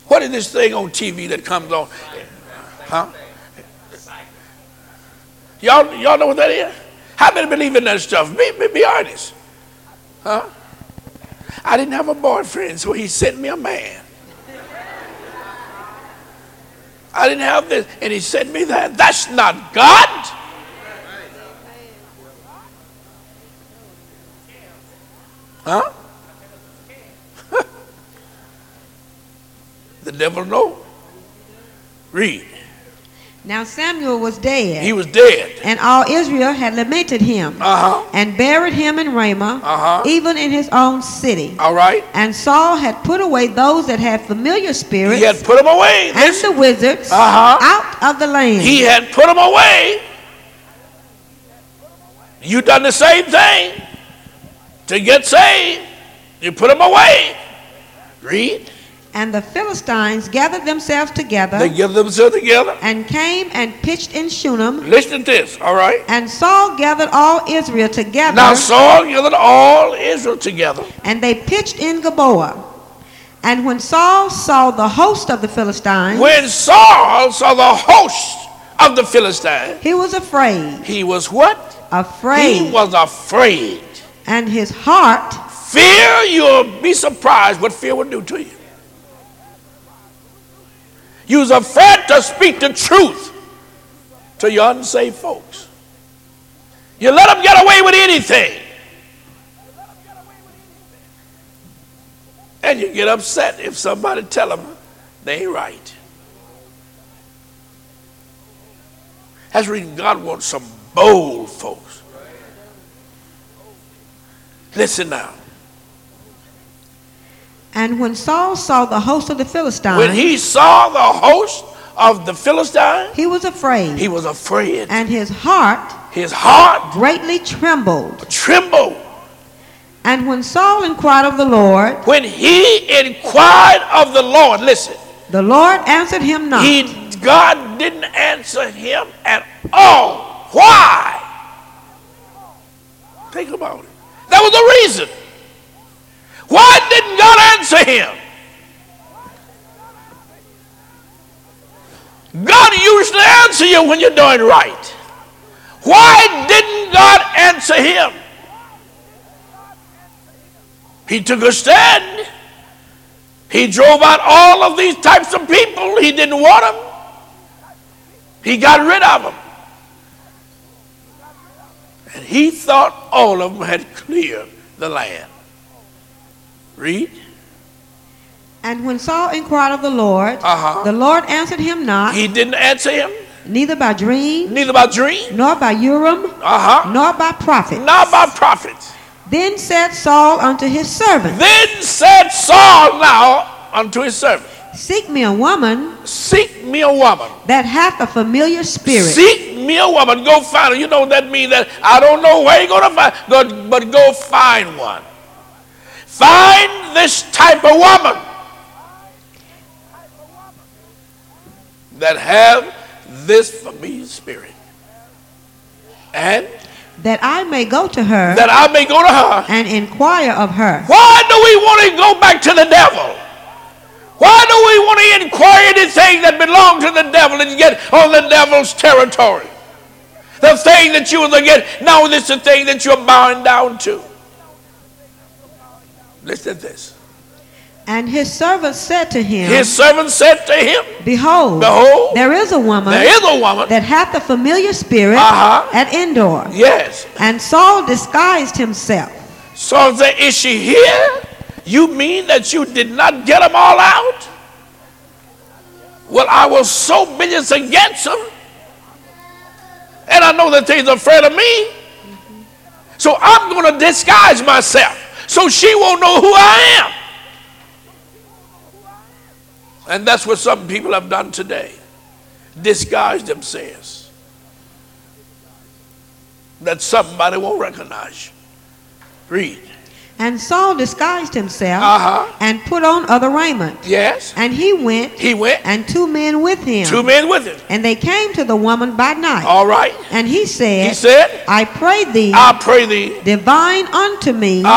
What is this thing on TV that comes on? Huh? Y'all, y'all know what that is? How many believe in that stuff? Be, be, be honest. Huh? I didn't have a boyfriend, so he sent me a man. I didn't have this, and he sent me that. That's not God. Huh? the devil know. Read. Now Samuel was dead, He was dead. and all Israel had lamented him, Uh huh. and buried him in Ramah, Uh-huh. even in his own city. All right. And Saul had put away those that had familiar spirits He had put him away. and Listen. the wizards Uh-huh. out of the land. He had put them away. You done the same thing to get saved. You put them away. Read. And the Philistines gathered themselves together They gathered themselves together. and came and pitched in Shunem. Listen to this, all right? And Saul gathered all Israel together, Now Saul gathered all Israel together. and they pitched in Gilboa. And when Saul saw the host of the Philistines, When Saul saw the host of the Philistines, he was afraid, he was what? afraid, He was afraid. and his heart Fear, you'll be surprised what fear will do to you. You was afraid to speak the truth to your unsaved folks. You let them get away with anything. And you get upset if somebody tell them they ain't right. That's the reason God wants some bold folks. Listen now. And when Saul saw the host of the Philistines, When he saw the host of the Philistines, he was afraid, he was afraid. and his heart His heart greatly trembled. trembled. And when Saul inquired of the Lord, When he inquired of the Lord, listen, the Lord answered him not. he God didn't answer him at all. Why? Think about it. That was the reason. Why didn't God answer him? God usually answer you when you're doing right. Why didn't God answer him? He took a stand. He drove out all of these types of people. He didn't want them. He got rid of them. And he thought all of them had cleared the land. Read. And when Saul inquired of the Lord, Uh-huh. the Lord answered him not, He didn't answer him, neither by dream, neither by dream, nor by Urim, uh huh, nor by prophet. not by prophets. Then said Saul unto his servant, Then said Saul now unto his servant, Seek me a woman Seek me a woman. that hath a familiar spirit, Seek me a woman. Go find her. You know what that means? That I don't know where you're going to find, but go find one. Find this type of woman that have this familiar spirit. And that I may go to her that I may go to her. and inquire of her. Why do we want to go back to the devil? Why do we want to inquire anything that belongs to the devil and get on the devil's territory? The thing that you was against, now this is the thing that you're bowing down to. Listen to this. And his servant said to him, His servant said to him, Behold, Behold, there is a woman There is a woman. that hath a familiar spirit Uh-huh. at Endor. Yes. And Saul disguised himself. So the, is she here? You mean that you did not get them all out? Well, I was so bilious against them. And I know that they're afraid of me. So I'm going to disguise myself so she won't know who I am. And that's what some people have done today disguise themselves. That somebody won't recognize you. Read. And Saul disguised himself Uh huh. and put on other raiment. Yes. And he went, He went. and two men with him. Two men with him. And they came to the woman by night. All right. And he said, He said, I pray thee, I pray thee. divine unto me Uh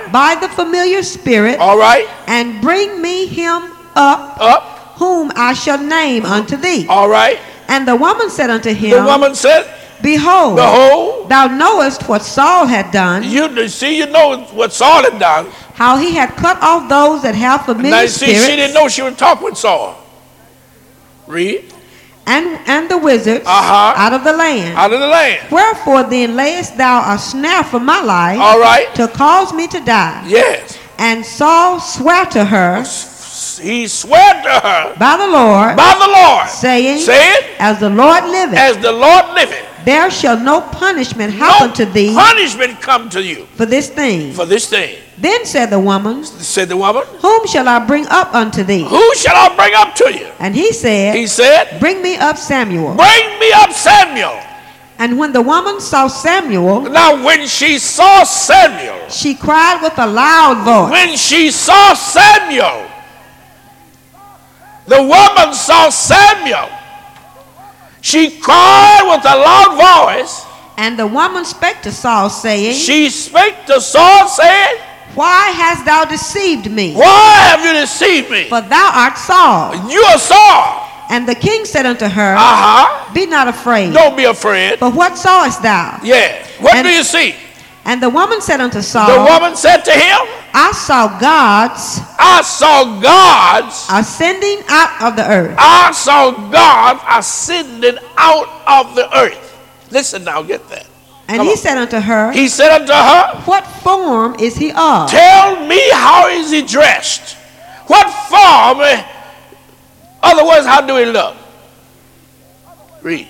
huh. by the familiar spirit, All right. and bring me him up, Up. whom I shall name unto thee. All right. And the woman said unto him. The woman said, Behold, Behold, thou knowest what Saul had done, you see, you know what Saul had done. how he had cut off those that have familiar Now, see, she didn't know she would talk with Saul. Read. and, and the wizards Uh-huh. out of the land. Out of the land. Wherefore then layest thou a snare for my life All right. to cause me to die? Yes. And Saul sware to her He swore to her by the Lord, by the Lord, saying, saying, As the Lord liveth, As the Lord liveth, there shall no punishment happen no to thee punishment come to you for this thing. for this thing. Then said the woman, Said the woman, Whom shall I bring up unto thee? Who shall I bring up to you? And he said, He said, Bring me up Samuel. Bring me up Samuel. And when the woman saw Samuel, Now, when she saw Samuel, she cried with a loud voice, when she saw Samuel, The woman saw Samuel. She cried with a loud voice. And the woman spake to Saul, saying, She spake to Saul, saying, Why hast thou deceived me? Why have you deceived me? For thou art Saul. You are Saul. And the king said unto her, Uh huh. Be not afraid. Don't be afraid. But what sawest thou? Yeah. What And- do you see? And the woman said unto Saul, The woman said to him, I saw gods I saw gods. ascending out of the earth. I saw God ascending out of the earth. Listen now, get that. And Come he on. said unto her, He said unto her, What form is he of? Tell me how is he dressed? What form? Other words, how do he look? Read.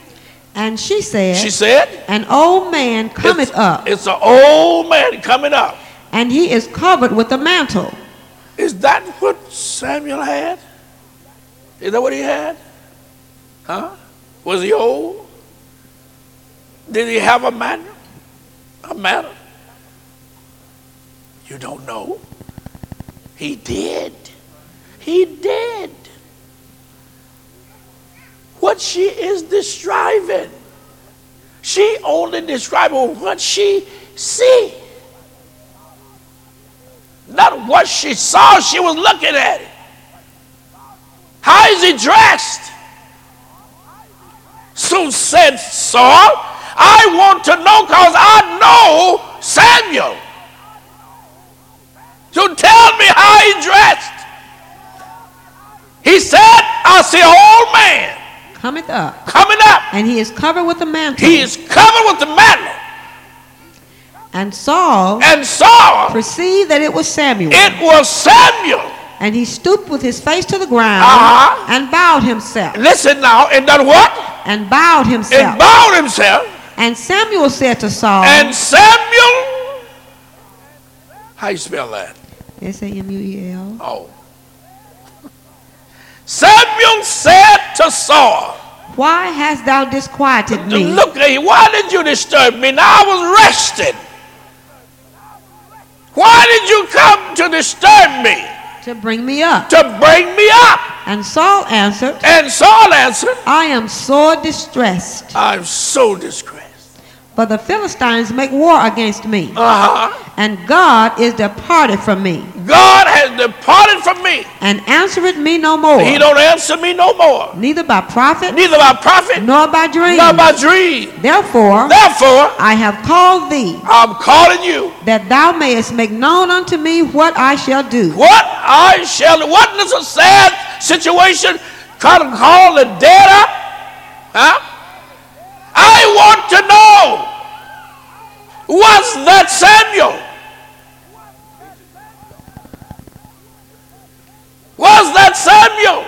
And she said, She said, An old man cometh it's, up, It's an old man coming up. and he is covered with a mantle. Is that what Samuel had? Is that what he had? Huh? Was he old? Did he have a mantle? A mantle? You don't know. He did. He did. What she is describing. She only describing what she see. Not what she saw, she was looking at it. How is he dressed? So said Saul, I want to know because I know Samuel. So tell me how he dressed. He said, I see an old man Cometh up, coming up. and he is covered with a mantle. He is covered with the mantle. And Saul And Saul, perceived that it was Samuel. it was Samuel. And he stooped with his face to the ground Uh-huh. and bowed himself. Listen now, and done what? And bowed himself. And bowed himself. And Samuel said to Saul, And Samuel, how you spell that? S A M U E L. Oh. Samuel said to Saul, Why hast thou disquieted me? Look at you, why did you disturb me? Now I was resting. Why did you come to disturb me? To bring me up. To bring me up. And Saul answered, And Saul answered, I am sore distressed, I'm so disgraced. For the Philistines make war against me, Uh huh. and God is departed from me, God has departed from me. and answered me no more, He don't answer me no more. neither by prophet Neither by prophet, nor by dream. nor by dream. Therefore, Therefore, I have called thee, I'm calling you. that thou mayest make known unto me what I shall do. What I shall, do. what is a sad situation? Try to call the dead up? Huh? I want to know. Was that Samuel? Was that Samuel?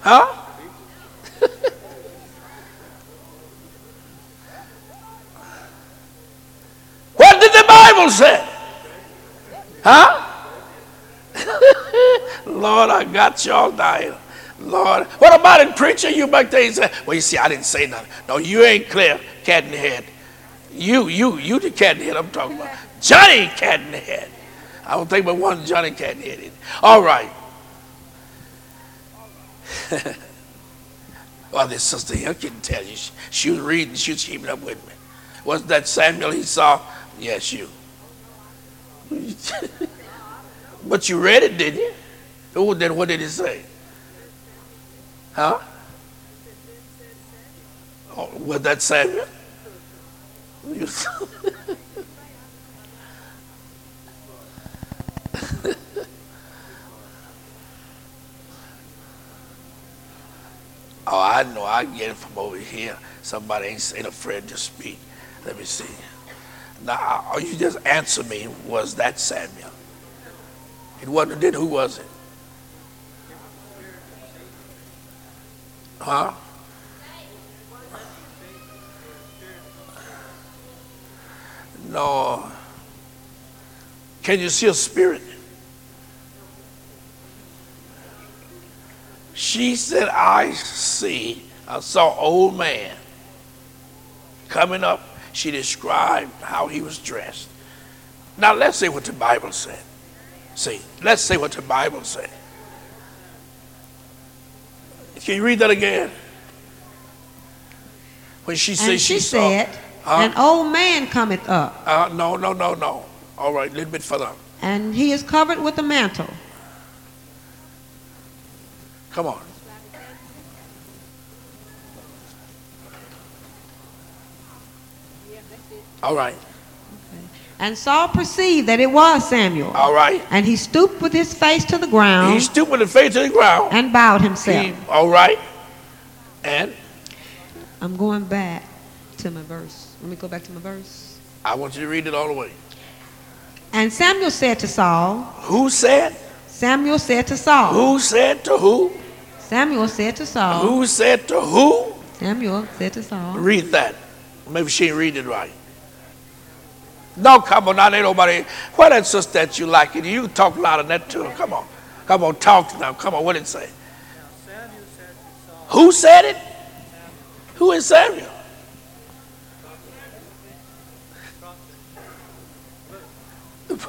Huh? what did the Bible say? Huh? Lord, I got y'all dying. Lord, what about it, preacher? You back there, you say, well, you see, I didn't say nothing. No, you ain't clear, cat in the head. You, you, you the cat in the head I'm talking about. Johnny cat in the head. I don't think but one Johnny cat in the head. All right. well, this sister here can tell you. She, she was reading, she was keeping up with me. Was that Samuel he saw? Yes, you. But you read it, didn't you? Oh, then what did it say? Huh? Oh, was that Samuel? Oh, I know. I get it from over here. Somebody ain't saying a friend to speak. Let me see. Now, you just answer me. Was that Samuel? It wasn't. Then who was it? Huh? No. Can you see a spirit? She said, I see. I saw old man coming up. She described how he was dressed. Now let's see what the Bible said. See, let's see what the Bible said. Can you read that again? When she said And she, she, saw. said, Huh? An old man cometh up, Uh, no, no, no, no. All right, a little bit further. and he is covered with a mantle. Come on. All right, And Saul perceived that it was Samuel. all right. And he stooped with his face to the ground He stooped with his face to the ground. and bowed himself. He, all right. And I'm going back to my verse. Let me go back to my verse. I want you to read it all the way. And Samuel said to Saul, Who said? Samuel said to Saul, Who said to who? Samuel said to Saul, Who said to who? Samuel said to Saul, Read that. Maybe she didn't read it right. No, come on, now ain't nobody. What that sister that you like it? You talk louder than that too. Come on. Come on, talk now. Come on, what did it say? Who said it? Who is Samuel?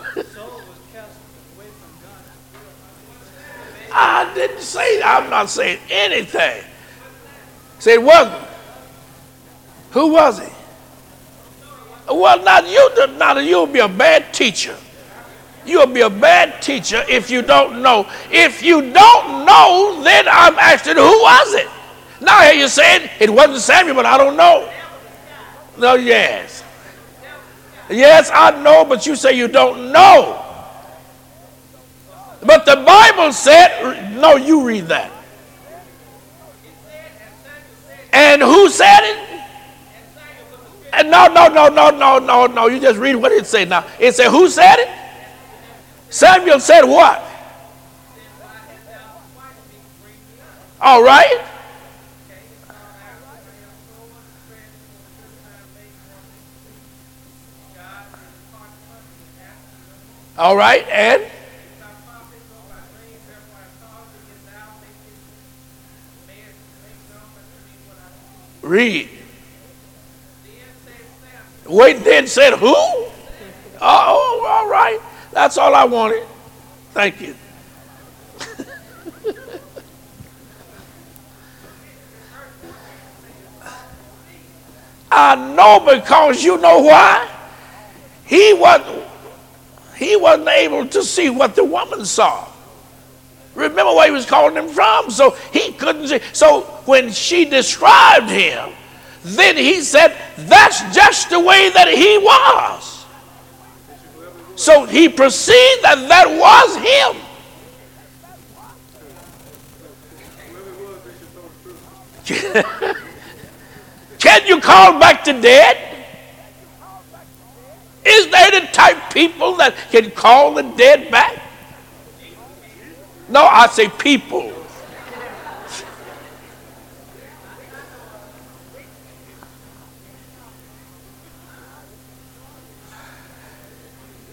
I didn't say I'm not saying anything. Say it wasn't. Who was he? Well, not you. Not you'll be a bad teacher. You'll be a bad teacher if you don't know. If you don't know, then I'm asking, who was it? Now you're saying it wasn't Samuel, but I don't know. No, yes. Yes, I know, but you say you don't know. But the Bible said, no, you read that. And who said it? No, no, no, no, no, no, no. You just read what it said now. It said, who said it? Samuel said what? All right. All right, and read. Wait, then said who? Uh, oh, all right. That's all I wanted. Thank you. I know because you know why? He wasn't he wasn't able to see what the woman saw. Remember where he was calling him from? So he couldn't see. So when she described him, then he said, That's just the way that he was. So he perceived that that was him. Can you call back the dead? Is there the type people that can call the dead back? No, I say people.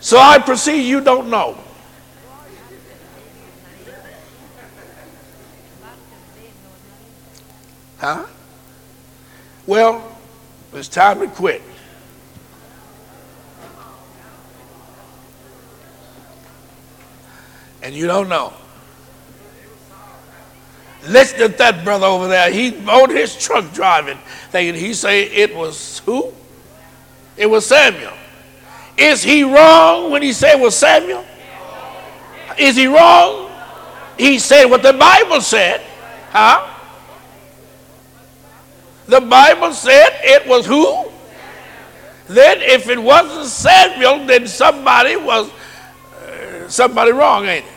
So I perceive you don't know. Huh? Well, it's time to quit. And you don't know. Listen to that brother over there. He on his truck driving, thinking he say it was who? It was Samuel. Is he wrong when he said was Samuel? Is he wrong? He said what the Bible said. Huh? The Bible said it was who? Then if it wasn't Samuel, then somebody was uh, somebody wrong, ain't it?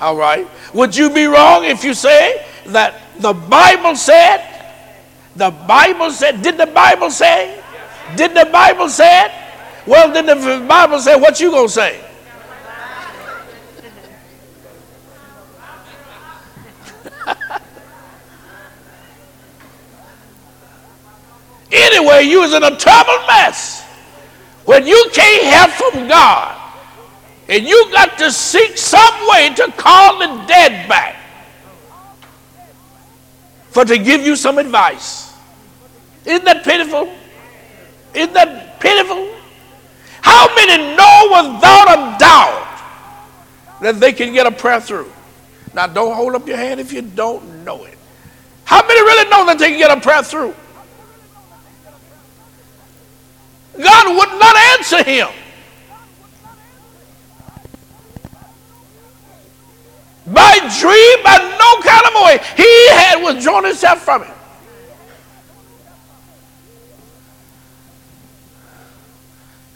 All right. Would you be wrong if you say that the Bible said? The Bible said. Did the Bible say? Did the Bible say? Well, then the Bible say, what you gonna say? anyway, you was in a troubled mess. When you can't help from God, and you got to seek some way to call the dead back for to give you some advice. Isn't that pitiful? Isn't that pitiful? How many know without a doubt that they can get a prayer through? Now, don't hold up your hand if you don't know it. How many really know that they can get a prayer through? God would not answer him. By dream, by no kind of way, he had withdrawn himself from it.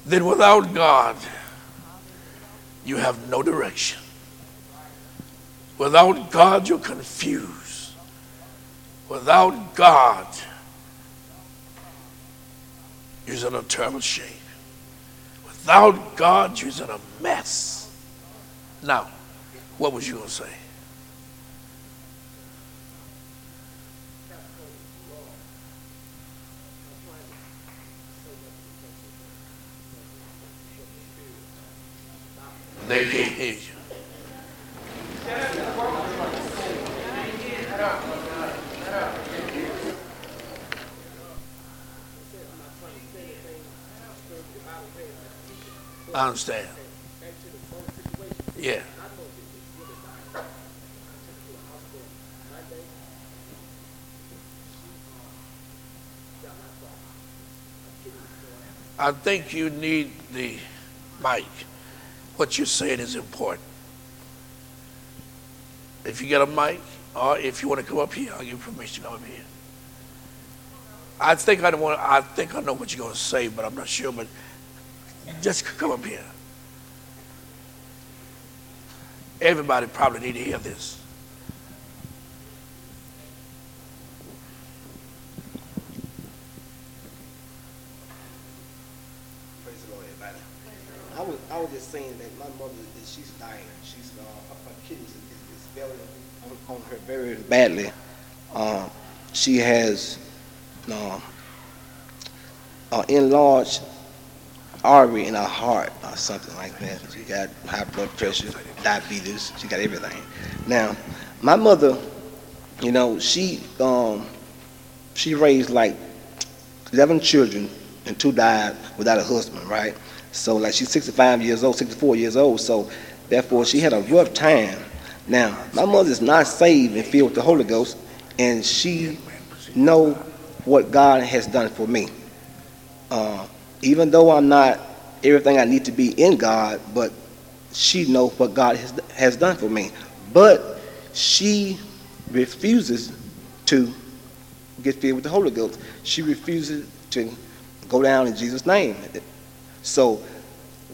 Then without God, you have no direction. Without God, you're confused. Without God, you're in a terrible shape. Without God, you're in a mess. Now, what was you going to say? They hear you. I understand. Yeah. I think you need the mic. What you're saying is important. If you get a mic, or if you want to come up here, I'll give you permission to come up here. I think I don't want. I think I know what you're going to say, but I'm not sure. But just come up here. Everybody probably need to hear this. Praise the Lord, everybody. I was, I was just saying that my mother, is she's dying. She's, uh, her kidneys is, is failing on, on her very badly. Uh, she has, uh, uh, enlarged artery in her heart or something like that. She got high blood pressure, diabetes. She got everything. Now, my mother, you know, she um, she raised like eleven children, and two died without a husband, right? So like she's 65 years old, 64 years old. So therefore, she had a rough time. Now, my mother is not saved and filled with the Holy Ghost, and she know what God has done for me. Uh, even though I'm not everything I need to be in God, but she knows what God has, has done for me. But she refuses to get filled with the Holy Ghost. She refuses to go down in Jesus' name. So,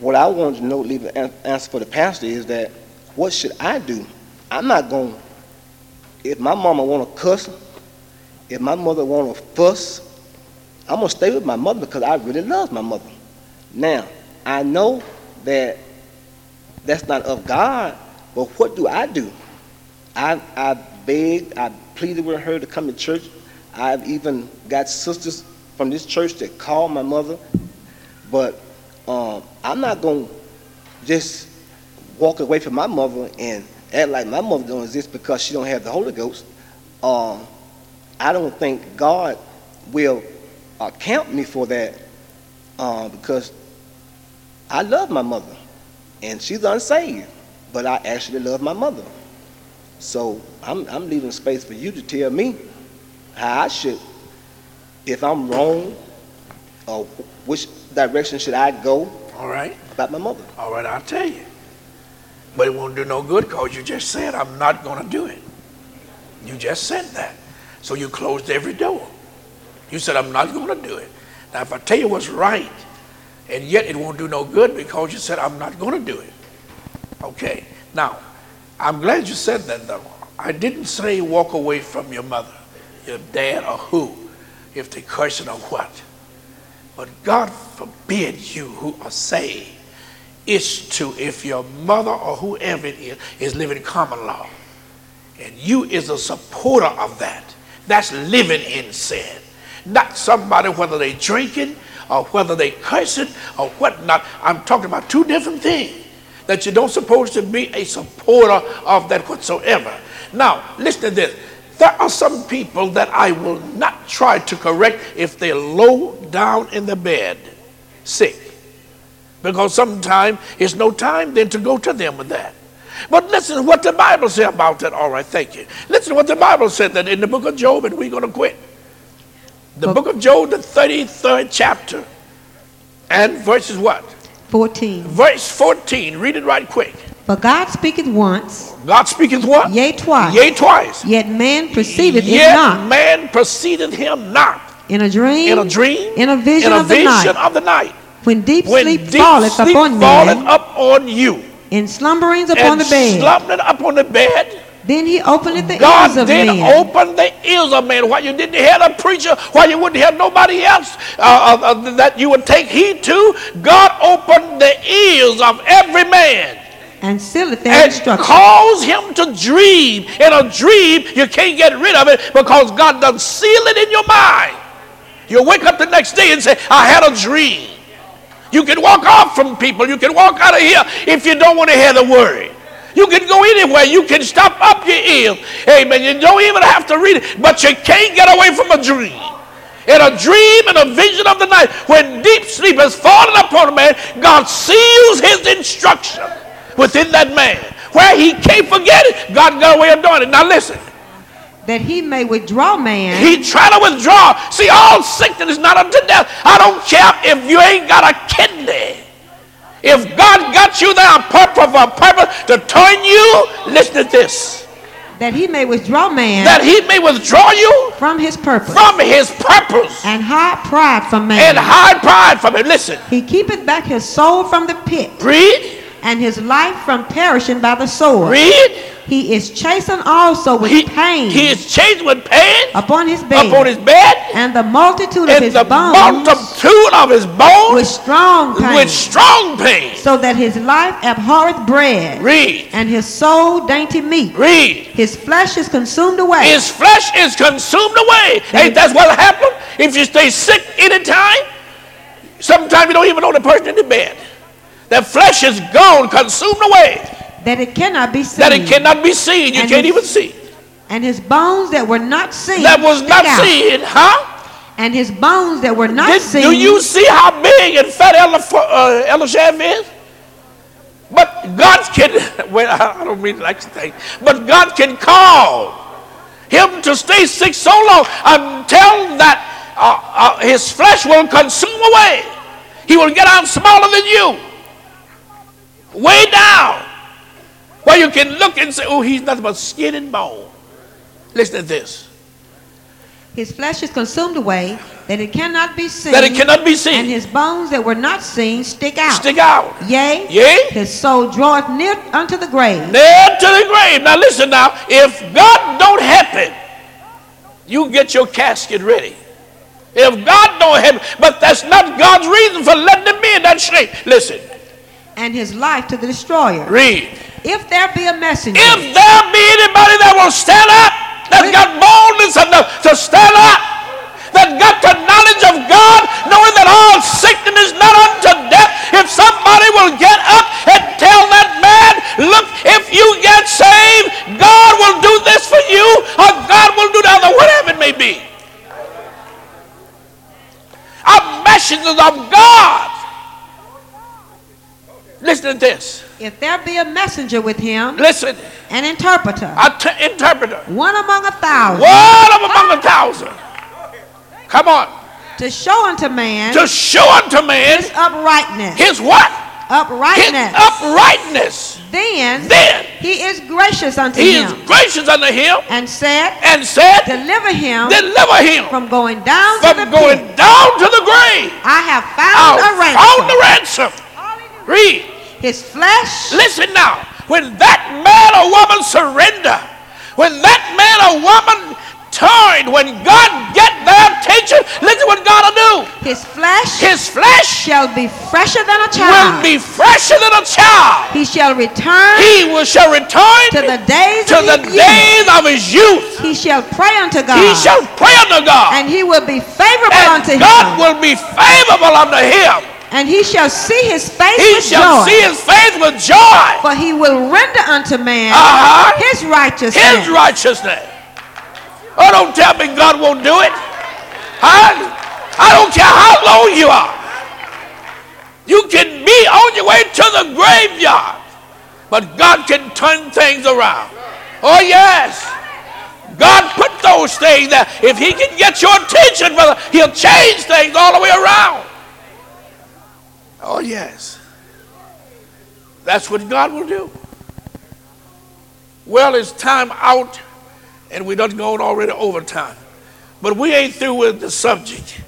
what I wanted to know, leave an answer for the pastor is that what should I do? I'm not going. If my mama want to cuss, if my mother want to fuss, I'm gonna stay with my mother because I really love my mother. Now, I know that that's not of God, but what do I do? I I begged, I pleaded with her to come to church. I've even got sisters from this church that call my mother, but um, I'm not gonna just walk away from my mother and act like my mother don't exist because she don't have the Holy Ghost. Um, I don't think God will account me for that uh, because I love my mother and she's unsaved, but I actually love my mother. So I'm, I'm leaving space for you to tell me how I should, if I'm wrong, or which direction should I go All right. about my mother. All right, I'll tell you. But it won't do no good because you just said, I'm not going to do it. You just said that. So you closed every door. You said, I'm not going to do it. Now, if I tell you what's right, and yet it won't do no good because you said, I'm not going to do it. Okay. Now, I'm glad you said that, though. I didn't say walk away from your mother, your dad, or who, if they cursing or what. But God forbid you who are saved is to, if your mother or whoever it is, is living common law, and you is a supporter of that, that's living in sin. Not somebody, whether they drinking or whether they cursing or whatnot. I'm talking about two different things that you don't supposed to be a supporter of that whatsoever. Now, listen to this. There are some people that I will not try to correct if they're low down in the bed, sick. Because sometimes it's no time then to go to them with that. But listen what the Bible says about that. All right, thank you. Listen what the Bible said that in the book of Job, and we're going to quit. The Book- book of Job, the 33rd chapter, and verses what? 14. Verse 14. Read it right quick. For God speaketh once, God speaketh what? yea twice, Yea, twice. yet man perceiveth Yet not. man proceeded him not In a dream, in a dream, in a vision in a of the vision night, of the night. when deep When sleep deep falleth sleep upon falleth man, up on you, in slumberings upon and the bed, slumbering up on the bed, then he opened the God ears of did men. open the ears of men. Why you didn't hear the preacher? Why you wouldn't hear nobody else uh, uh, uh, that you would take heed to? God opened the ears of every man and still sealeth their and cause him to dream. In a dream, you can't get rid of it because God done seal it in your mind. You wake up the next day and say, I had a dream. You can walk off from people. You can walk out of here if you don't want to hear the word. You can go anywhere. You can stop up your ears. Amen. You don't even have to read it, but you can't get away from a dream. In a dream and a vision of the night, when deep sleep has fallen upon a man, God seals his instruction within that man. Where he can't forget it, God got a way of doing it. Now listen, that he may withdraw man he try to withdraw. See, all sickness is not unto death. I don't care if you ain't got a kidney. If God got you there on purpose for a purpose to turn you, listen to this. that he may withdraw man That he may withdraw you from his purpose from his purpose and hide pride from man. and hide pride from him. Listen, he keepeth back his soul from the pit read, and his life from perishing by the sword. read. He is chastened also with He, pain he is changed with pain upon his bed, upon his bed and the multitude of and his the bones multitude of his bones with strong pain, with strong pain. so that his life abhorreth bread, Read, and his soul dainty meat. read. His flesh is consumed away. His flesh is consumed away. Ain't that what happened? If you stay sick any time. sometimes you don't even know the person in the bed. Their flesh is gone, consumed away, that it cannot be seen. that it cannot be seen. You And can't his- even see. and his bones that were not seen. That was not out. seen, huh? And his bones that were not Did- seen. do you see how big and fat Elif- uh, is? But God can, well, I don't mean like to think, but God can call him to stay sick so long until that uh, uh, his flesh will consume away. He will get out smaller than you, way down, where you can look and say, oh, he's nothing but skin and bone. Listen to this. His flesh is consumed away, that it cannot be seen. That it cannot be seen. And his bones that were not seen stick out. Stick out. Yea, Yea. his soul draweth near unto the grave. Nailed to the grave. Now listen now, if God don't it, you get your casket ready. If God don't it, but that's not God's reason for letting him be in that shape. Listen, And his life to the destroyer. read. If there be a messenger If there be anybody that will stand up, that's got boldness enough to stand up, that got the knowledge of God, knowing that all sickness is not unto death, if somebody will get up and tell that man, look, if you get saved, God will do this for you, or God will do that, or whatever it may be. Are messengers of God. To this. if there be a messenger with him, Listen, an interpreter, a t- interpreter. one among a thousand, One among a thousand. Come on. to show unto man To show unto man his uprightness. his what? His uprightness. uprightness. then Then he is gracious unto him, he is gracious unto him and said, and said, Deliver him Deliver him from going down to the from going pit. down to the grave. I have found a ransom. found the ransom. Read. His flesh Listen now. When that man or woman surrender, when that man or woman turned, when God get their attention, listen what God will do. his flesh His flesh shall be fresher than a child. will be fresher than a child. he shall return He will shall return to the days to of the his youth. of his youth. He shall pray unto God. He shall pray unto God, and he will be favorable and unto God him. God will be favorable unto him. And he shall see his face with joy. He with shall joy. see his face with joy. for he will render unto man Uh-huh. his righteousness. His righteousness. Oh, don't tell me God won't do it. I, I don't care how low you are. You can be on your way to the graveyard. But God can turn things around. Oh, yes. God put those things there. If He can get your attention, brother, He'll change things all the way around. Oh, yes. That's what God will do. Well, it's time out, and we done gone already overtime. But we ain't through with the subject.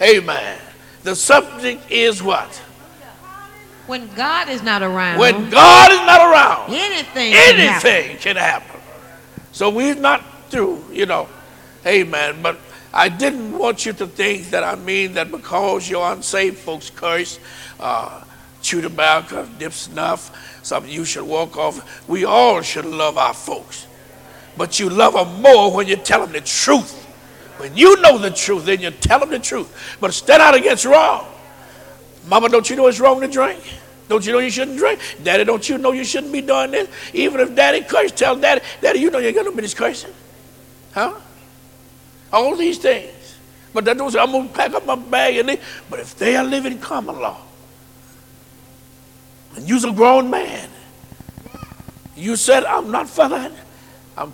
Amen. The subject is what? When God is not around, When God is not around, anything, can happen. anything can happen. So we're not through, you know. Amen. But I didn't want you to think that I mean that because you're unsaved folks curse, uh, chew tobacco, dip snuff, something you should walk off. We all should love our folks. But you love them more when you tell them the truth. When you know the truth, then you tell them the truth. But stand out against wrong. Mama, don't you know it's wrong to drink? Don't you know you shouldn't drink? Daddy, don't you know you shouldn't be doing this? Even if daddy curse, tell daddy, daddy, you know you ain't got no business cursing. Huh? All these things. But that don't say I'm gonna pack up my bag and leave. But if they are living common law, and you's a grown man, you said I'm not for that, I'm